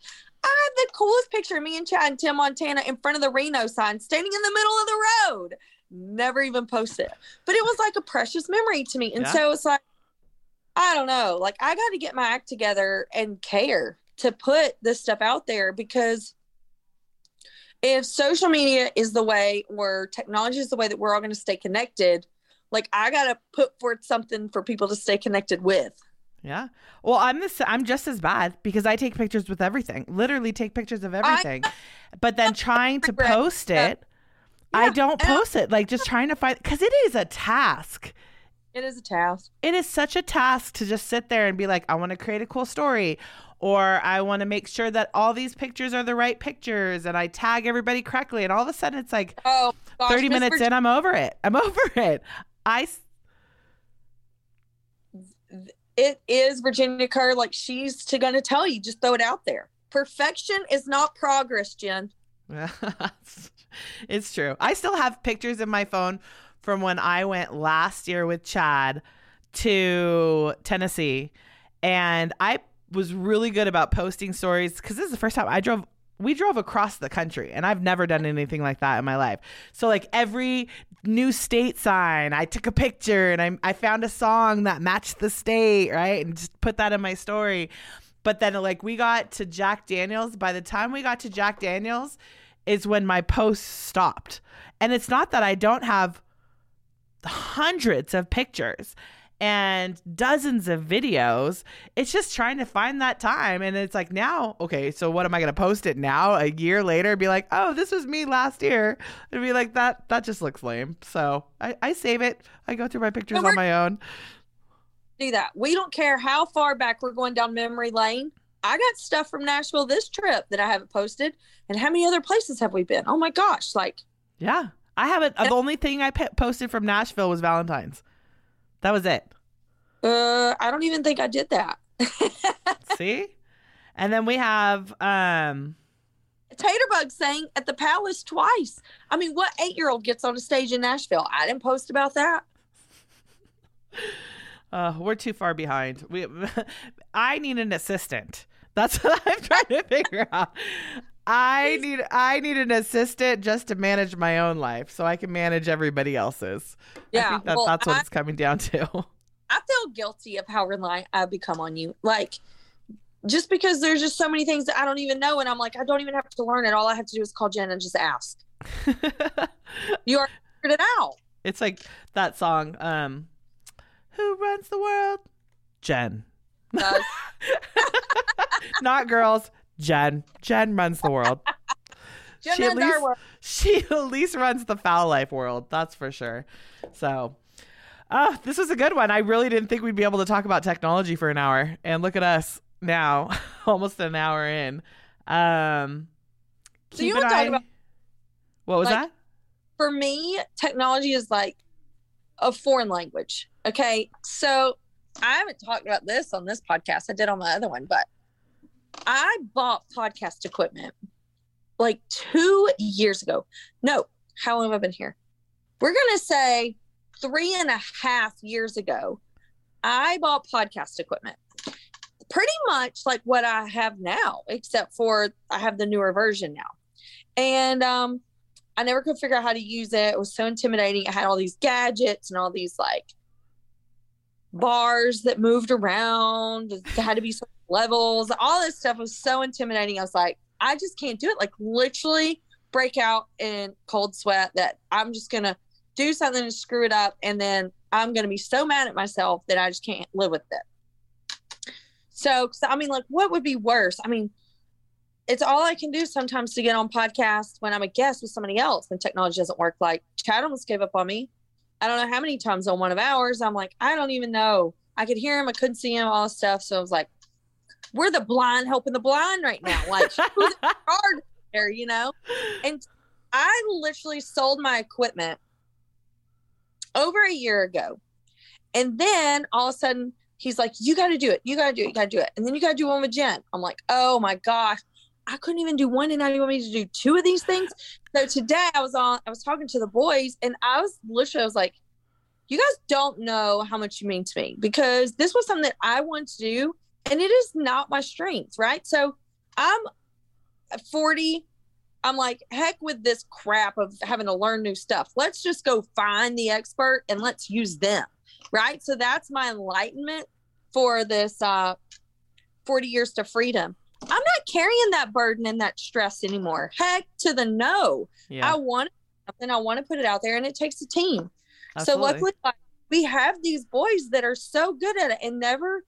I have the coolest picture of me and Chad and Tim Montana in front of the Reno sign, standing in the middle of the road. Never even post it. But it was like a precious memory to me. And
Yeah.
so it's like, I don't know. Like, I got to get my act together and care to put this stuff out there because if social media is the way or technology is the way that we're all going to stay connected, like I got to put forth something for people to stay connected with.
Yeah. Well, I'm this. I'm just as bad because I take pictures with everything. Literally take pictures of everything, but then trying to post it, I don't post it. Like just trying to find because it is a task.
It is a task.
It is such a task to just sit there and be like, I want to create a cool story, or I want to make sure that all these pictures are the right pictures, and I tag everybody correctly, and all of a sudden it's like
Oh, gosh,
30
Miss
minutes
Virg-
in, I'm over it. I'm [LAUGHS] over it. I.
It is Virginia Kerr. Like she's to gonna tell you, just throw it out there. Perfection is not progress, Jen. [LAUGHS]
it's true. I still have pictures in my phone from when I went last year with Chad to Tennessee, and I was really good about posting stories because this is the first time I drove we drove across the country and I've never done anything like that in my life. So like every new state sign, I took a picture and I I found a song that matched the state, right? And just put that in my story. But then like we got to Jack Daniels, by the time we got to Jack Daniels is when my posts stopped. And it's not that I don't have hundreds of pictures and dozens of videos. It's just trying to find that time. And it's like now, okay, so what am I going to post it now a year later? Be like, oh, this was me last year. And be like, that, that just looks lame. So I, I save it. I go through my pictures on my own.
Do that. We don't care how far back we're going down memory lane. I got stuff from Nashville this trip that I haven't posted. And how many other places have we been? Oh my gosh. Like,
yeah, I haven't. The only thing I posted from Nashville was Valentine's. That was it.
Uh, I don't even think I did that. [LAUGHS]
See? And then we have um
Taterbug sang at the Palace twice. I mean, what eight year old gets on a stage in Nashville? I didn't post about that.
Uh, we're too far behind. We, [LAUGHS] I need an assistant. That's what I'm trying to figure out. I need I need an assistant just to manage my own life, so I can manage everybody else's. Yeah, I think that, well, that's what I, it's coming down to. [LAUGHS]
I feel guilty of how reliant I've become on you. Like, just because there's just so many things that I don't even know, and I'm like, I don't even have to learn it. All I have to do is call Jen and just ask. [LAUGHS] you are figured it out.
It's like that song. Um, Who runs the world? Jen. [LAUGHS] [LAUGHS] Not girls. Jen. Jen runs the world. [LAUGHS]
Jen she at least,
She [LAUGHS] at least runs the Fowl Life world. That's for sure. So Oh, this was a good one. I really didn't think we'd be able to talk about technology for an hour. And look at us now, almost an hour in. Um,
so you want to talk about
what was like, that?
For me, technology is like a foreign language. Okay. So I haven't talked about this on this podcast. I did on my other one, but I bought podcast equipment like two years ago. No, how long have I been here? We're going to say three and a half years ago, I bought podcast equipment. Pretty much like what I have now, except for I have the newer version now. And um, I never could figure out how to use it. It was so intimidating. I had all these gadgets and all these like bars that moved around. It had to be levels. All this stuff was so intimidating. I was like, I just can't do it. Like literally break out in cold sweat that I'm just gonna do something to screw it up and then I'm to be so mad at myself that I just can't live with it. So, I mean, like, what would be worse? I mean, it's all I can do sometimes to get on podcasts when I'm a guest with somebody else and technology doesn't work. Like, Chad almost gave up on me. I don't know how many times on one of ours. I'm like, I don't even know. I could hear him, I couldn't see him, all this stuff. So I was like, we're the blind helping the blind right now. Like, who's [LAUGHS] hard there, you know? And I literally sold my equipment over a year ago. And then all of a sudden he's like, You gotta do it, you gotta do it, you gotta do it. And then you gotta do one with Jen. I'm like, Oh my gosh, I couldn't even do one and now you want me to do two of these things. So today I was on I was talking to the boys and I was literally I was like, You guys don't know how much you mean to me because this was something that I want to do and it is not my strength, right? So I'm 40 I'm like, heck with this crap of having to learn new stuff. Let's just go find the expert and let's use them. Right. So that's my enlightenment for this uh, 40 years to freedom. I'm not carrying that burden and that stress anymore. Heck to the no. Yeah. I want something, I want to put it out there, and it takes a team. Absolutely. So luckily, we have these boys that are so good at it and never,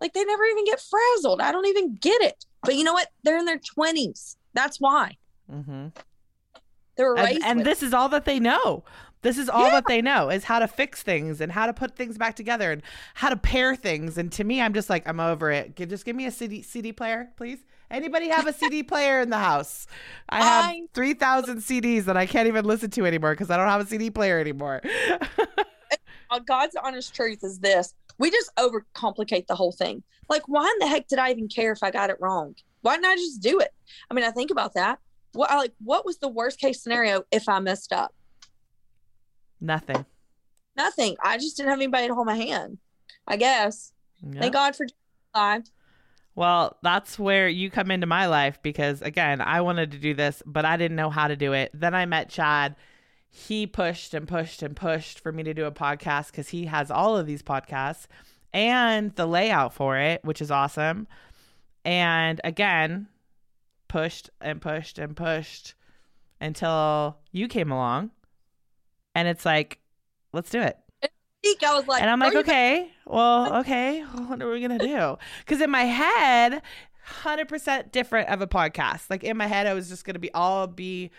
like, they never even get frazzled. I don't even get it. But you know what? They're in their 20s. That's why. Mm-hmm.
They were and, and this is all that they know. This is all yeah. that they know is how to fix things and how to put things back together and how to pair things. And to me, I'm just like, I'm over it. Just give me a CD CD player, please. Anybody have a CD [LAUGHS] player in the house? I have I... 3,000 CDs that I can't even listen to anymore because I don't have a CD player anymore.
Uh, God's honest truth is this we just overcomplicate the whole thing. Like, why in the heck did I even care if I got it wrong? Why didn't I just do it? I mean, I think about that. What like what was the worst case scenario if I messed up?
Nothing.
Nothing. I just didn't have anybody to hold my hand. I guess.
Yep.
Thank God for life.
Well, that's where you come into my life because again, I wanted to do this, but I didn't know how to do it. Then I met Chad. He pushed and pushed and pushed for me to do a podcast because he has all of these podcasts and the layout for it, which is awesome. And again, pushed and pushed and pushed until you came along. And it's like, let's do it.
I was like,
and I'm like,
"Are you
okay, well, [LAUGHS] okay, [LAUGHS] what are we gonna do? Because in my head, hundred percent different of a podcast. Like in my head, I was just gonna be all be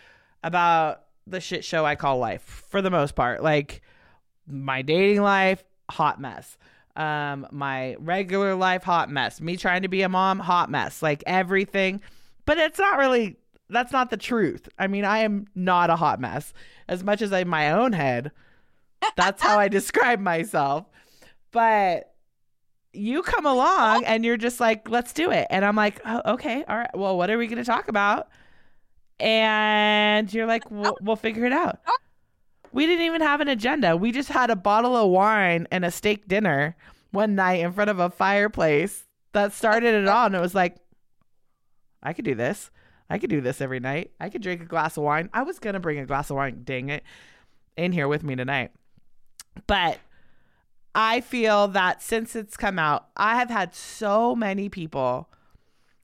about the shit show I call life for the most part. Like my dating life, hot mess. Um, my regular life, hot mess. Me trying to be a mom, hot mess. Like everything, but it's not really. That's not the truth. I mean, I am not a hot mess as much as I in my own head. [LAUGHS] That's how I describe myself. But you come [LAUGHS] along and you're just like, let's do it. And I'm like, oh, okay, all right. Well, what are we going to talk about? And you're like, [LAUGHS] we'll, we'll figure it out. Oh. We didn't even have an agenda. We just had a bottle of wine and a steak dinner one night in front of a fireplace that started it all. And it was like, I could do this. I could do this every night. I could drink a glass of wine. I was going to bring a glass of wine, dang it, in here with me tonight. But I feel that since it's come out, I have had so many people.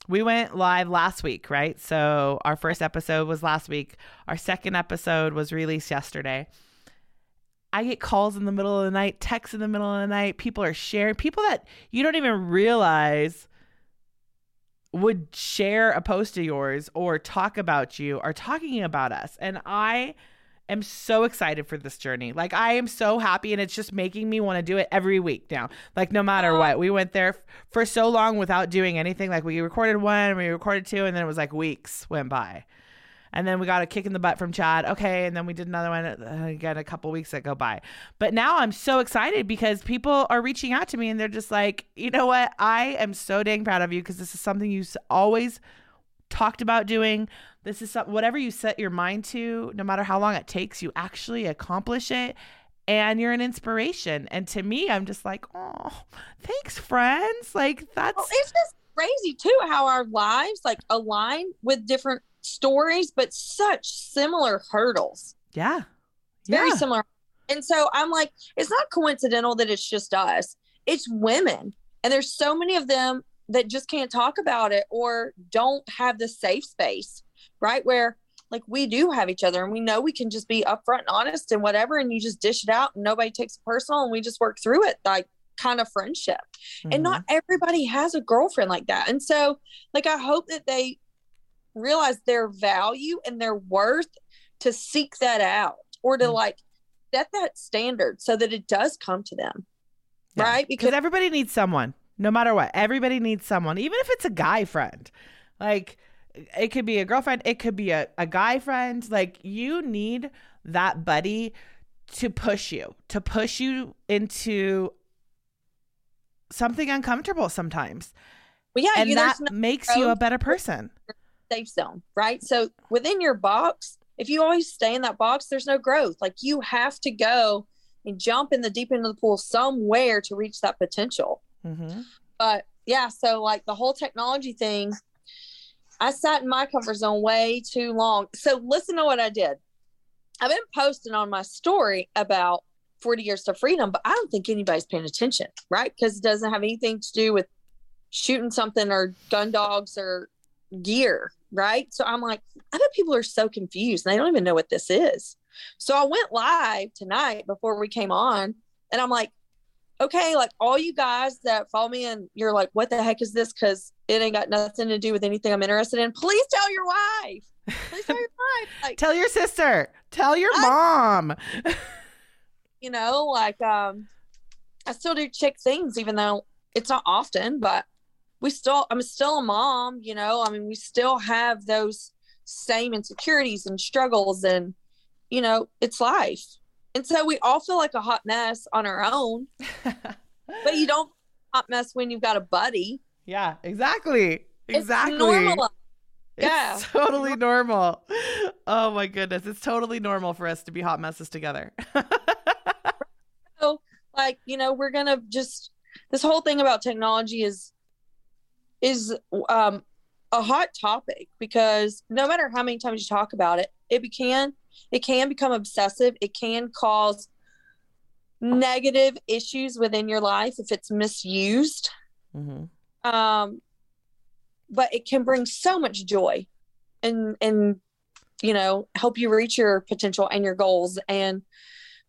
We went live last week, right? So our first episode was last week. Our second episode was released yesterday. I get calls in the middle of the night, texts in the middle of the night. People are sharing, people that you don't even realize would share a post of yours or talk about you are talking about us. And I am so excited for this journey. Like I am so happy and it's just making me want to do it every week now. Like no matter what. We went there f- for so long without doing anything. Like we recorded one, we recorded two and then it was like weeks went by. And then we got a kick in the butt from Chad. Okay, and then we did another one uh, again a couple weeks that go by. But now I'm so excited because people are reaching out to me and they're just like, "You know what? I am so dang proud of you because this is something you always talked about doing. This is some, whatever you set your mind to, no matter how long it takes, you actually accomplish it. And you're an inspiration. And to me, I'm just like, oh, thanks, friends. Like, that's
Well, it's just crazy too how our lives like align with different stories, but such similar hurdles.
yeah.
Very
yeah.
similar. And so I'm like, it's not coincidental that it's just us. It's women. And there's so many of them that just can't talk about it or don't have the safe space, right? Where like we do have each other and we know we can just be upfront and honest and whatever. And you just dish it out and nobody takes it personal and we just work through it. Like kind of friendship. And
Mhm.
not everybody has a girlfriend like that. And so, like, I hope that they realize their value and their worth to seek that out or to
Mhm.
like set that standard so that it does come to them.
Yeah.
Right?
because
Because
everybody needs someone no matter what everybody needs someone even if it's a guy friend like it could be a girlfriend it could be a, a guy friend like you need that buddy to push you to push you into something uncomfortable sometimes
well, yeah,
and
you,
that
no
makes you a better person
safe zone, right? So within your box, if you always stay in that box, there's no growth. Like you have to go and jump in the deep end of the pool somewhere to reach that potential.
mm-hmm.
but yeah so like the whole technology thing i sat in my comfort zone way too long so listen to what i did i've been posting on my story about 40 years to freedom but i don't think anybody's paying attention right because it doesn't have anything to do with shooting something or gun dogs or gear right so i'm like i bet people are so confused and they don't even know what this is so i went live tonight before we came on and i'm like okay, like all you guys that follow me and you're like, what the heck is this? Because it ain't got nothing to do with anything I'm interested in. Please tell your wife. Please tell your [LAUGHS] wife. Like,
tell your sister tell your
I-
mom [LAUGHS]
you know, like um, I still do chick things, even though it's not often, but we still, I'm still a mom. You know, I mean, we still have those same insecurities and struggles, and you know, it's life. And so we all feel like a hot mess on our own. [LAUGHS] But you don't hot mess when you've got a buddy.
Yeah, exactly. Exactly.
It's normal. Yeah.
It's [LAUGHS] totally normal. Oh my goodness. It's totally normal for us to be hot messes together. [LAUGHS]
so like, you know, we're gonna just this whole thing about technology is is um a hot topic because no matter how many times you talk about it, it can it can become obsessive. It can cause negative issues within your life if it's misused. Mm-hmm. Um, but it can bring so much joy and and you know help you reach your potential and your goals and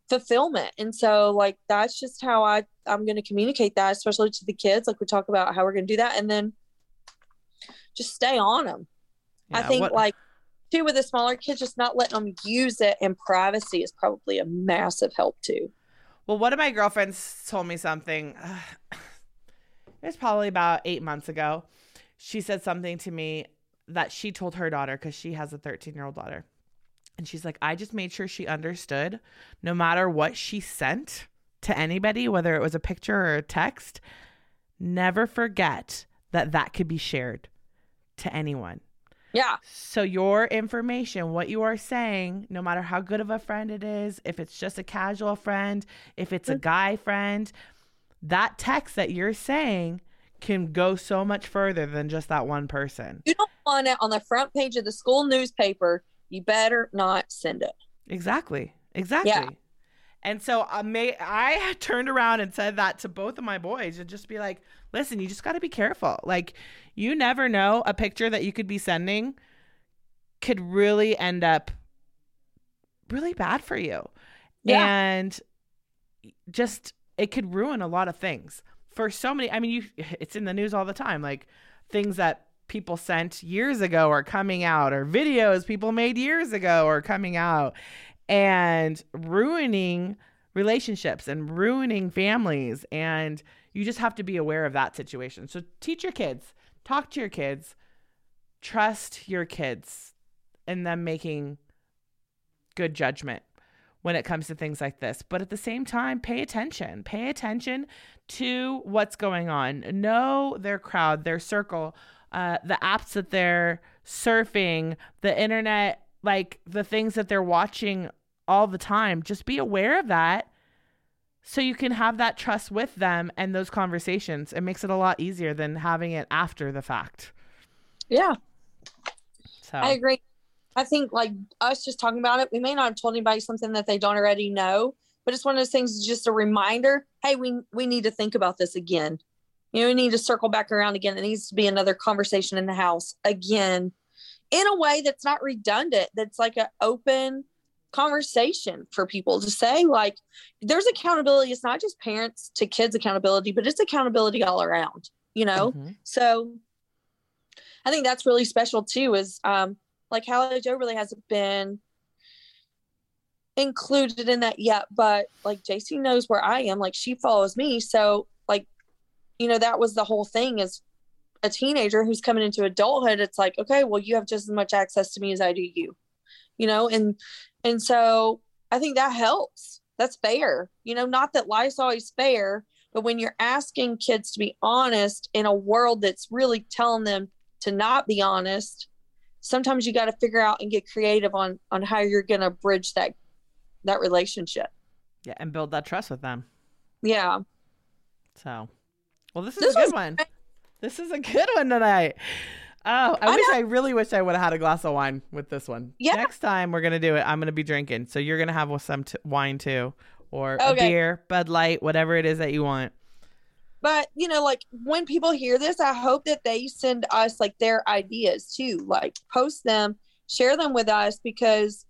fulfillment and so like that's just how i i'm going to communicate that especially to the kids like we talk about how we're going to do that and then just stay on them yeah, i think what... like too with the smaller kids just not letting them use it in privacy is probably a massive help too.
Well one of my girlfriends told me something uh, [SIGHS] it was probably about eight months ago. She said something to me that she told her daughter because she has a 13 year old daughter. And she's like, I just made sure she understood no matter what she sent to anybody, whether it was a picture or a text, never forget that that could be shared to anyone.
Yeah.
So your information, what you are saying, no matter how good of a friend it is, if it's just a casual friend, if it's a mm-hmm. guy friend, that text that you're saying can go so much further than just that one person.
You don't want it on the front page of the school newspaper. You better not send it.
Exactly. Exactly. Yeah. And so uh, I [LAUGHS] may I turned around and said that to both of my boys and just be like, listen, you just got to be careful. Like you never know a picture that you could be sending could really end up really bad for you. Yeah. And just it could ruin a lot of things for so many i mean you [LAUGHS] it's in the news all the time like things that people sent years ago are coming out or videos people made years ago are coming out and ruining relationships and ruining families and you just have to be aware of that situation so teach your kids talk to your kids trust your kids and them making good judgment when it comes to things like this. But at the same time, pay attention. Pay attention to what's going on. Know their crowd, their circle, uh, the apps that they're surfing, the internet, like the things that they're watching all the time. Just be aware of that so you can have that trust with them and those conversations. It makes it a lot easier than having it after the fact.
Yeah. So I agree. I think like us just talking about it, we may not have told anybody something that they don't already know, but it's one of those things, just a reminder. Hey, we we need to think about this again. You know, we need to circle back around again. It needs to be another conversation in the house again, in a way that's not redundant. That's like an open conversation for people to say like there's accountability it's not just parents to kids accountability but it's accountability all around you know mm-hmm. so i think that's really special too is um like Hallie Joe really hasn't been included in that yet, but like JC knows where I am. Like she follows me. So like, you know, that was the whole thing is a teenager who's coming into adulthood. It's like, okay, well, you have just as much access to me as I do you, you know? And, and so I think that helps. That's fair. You know, not that life's always fair, but when you're asking kids to be honest in a world that's really telling them to not be honest, sometimes you got to figure out and get creative on on how you're going to bridge that that relationship
yeah and build that trust with them
yeah
so well this is this a good one great. This is a good one tonight. Oh i, I wish i really wish i would have had a glass of wine with this one. Yeah. Next time we're gonna do it i'm gonna be drinking. So you're gonna have some t- wine too or okay. a beer bud light whatever it is that you want.
But you know like when people hear this i hope that they send us like their ideas too. Like post them share them with us because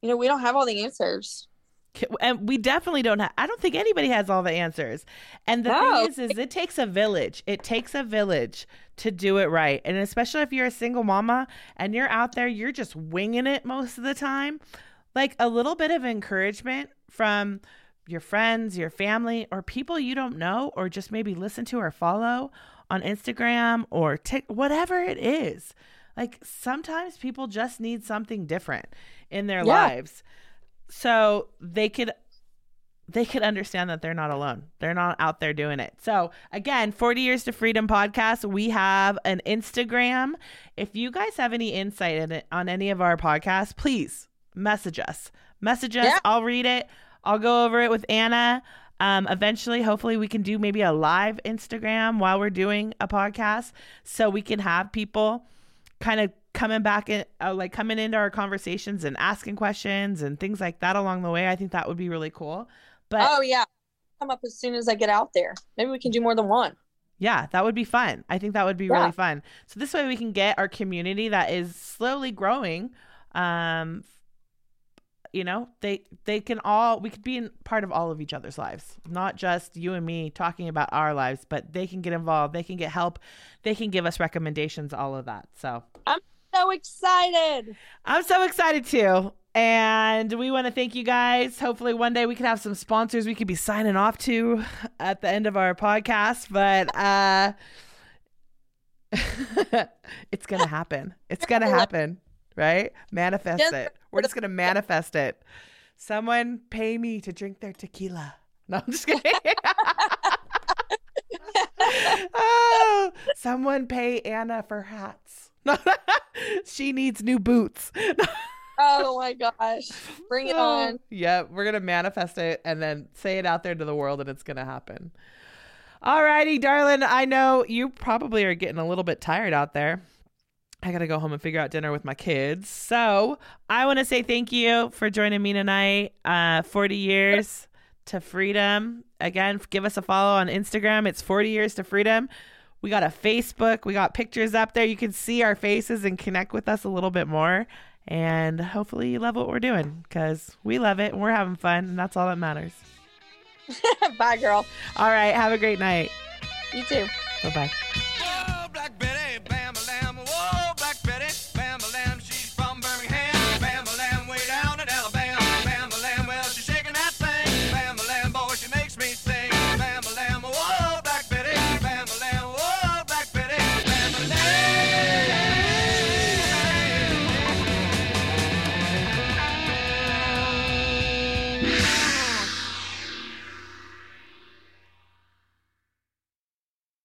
you know we don't have all the answers
and we definitely don't have i don't think anybody has all the answers and the no. thing is is it takes a village it takes a village to do it right and especially if you're a single mama and you're out there you're just winging it most of the time like a little bit of encouragement from your friends, your family, or people you don't know, or just maybe listen to or follow on Instagram or tick, whatever it is. Like sometimes people just need something different in their yeah. lives. So they could they could understand that they're not alone. They're not out there doing it. So, again, 40 Years to Freedom podcast. We have an Instagram. If you guys have any insight in it, on any of our podcasts, please message us. Message us.
Yeah.
I'll read it. I'll go over it with Anna. Um, eventually, hopefully, we can do maybe a live Instagram while we're doing a podcast so we can have people kind of coming back in, uh, like coming into our conversations and asking questions and things like that along the way. I think that would be really cool. But
oh yeah, come up as soon as I get out there. Maybe we can do more than one.
yeah, that would be fun. I think that would be
Yeah.
really fun. So this way we can get our community that is slowly growing. Um, you know, they they can all we could be in part of all of each other's lives, not just you and me talking about our lives, but they can get involved, they can get help, they can give us recommendations, all of that. So i'm
So excited.
I'm so excited too. And we want to thank you guys. Hopefully, one day we can have some sponsors we could be signing off to at the end of our podcast. But uh, [LAUGHS] it's going to happen. It's going [LAUGHS] to happen, right? Manifest
Just-
it. We're just going to manifest it. Someone pay me to drink their tequila. [LAUGHS] No, I'm just kidding. oh, someone pay Anna for hats. [LAUGHS] she needs new boots.
Oh my gosh. Bring it oh, on.
Yeah, we're gonna manifest it and then say it out there to the world, and it's gonna happen. Alrighty, darling. I know you probably are getting a little bit tired out there. I gotta go home and figure out dinner with my kids. So I want to say thank you for joining me tonight. Uh, 40 years to freedom. Again, give us a follow on Instagram. It's 40 years to freedom. We got a Facebook. We got pictures up there. You can see our faces and connect with us a little bit more. And hopefully you love what we're doing because we love it and we're having fun. And that's all that matters. [LAUGHS]
Bye, girl.
All right. Have a great night.
You too.
Bye bye.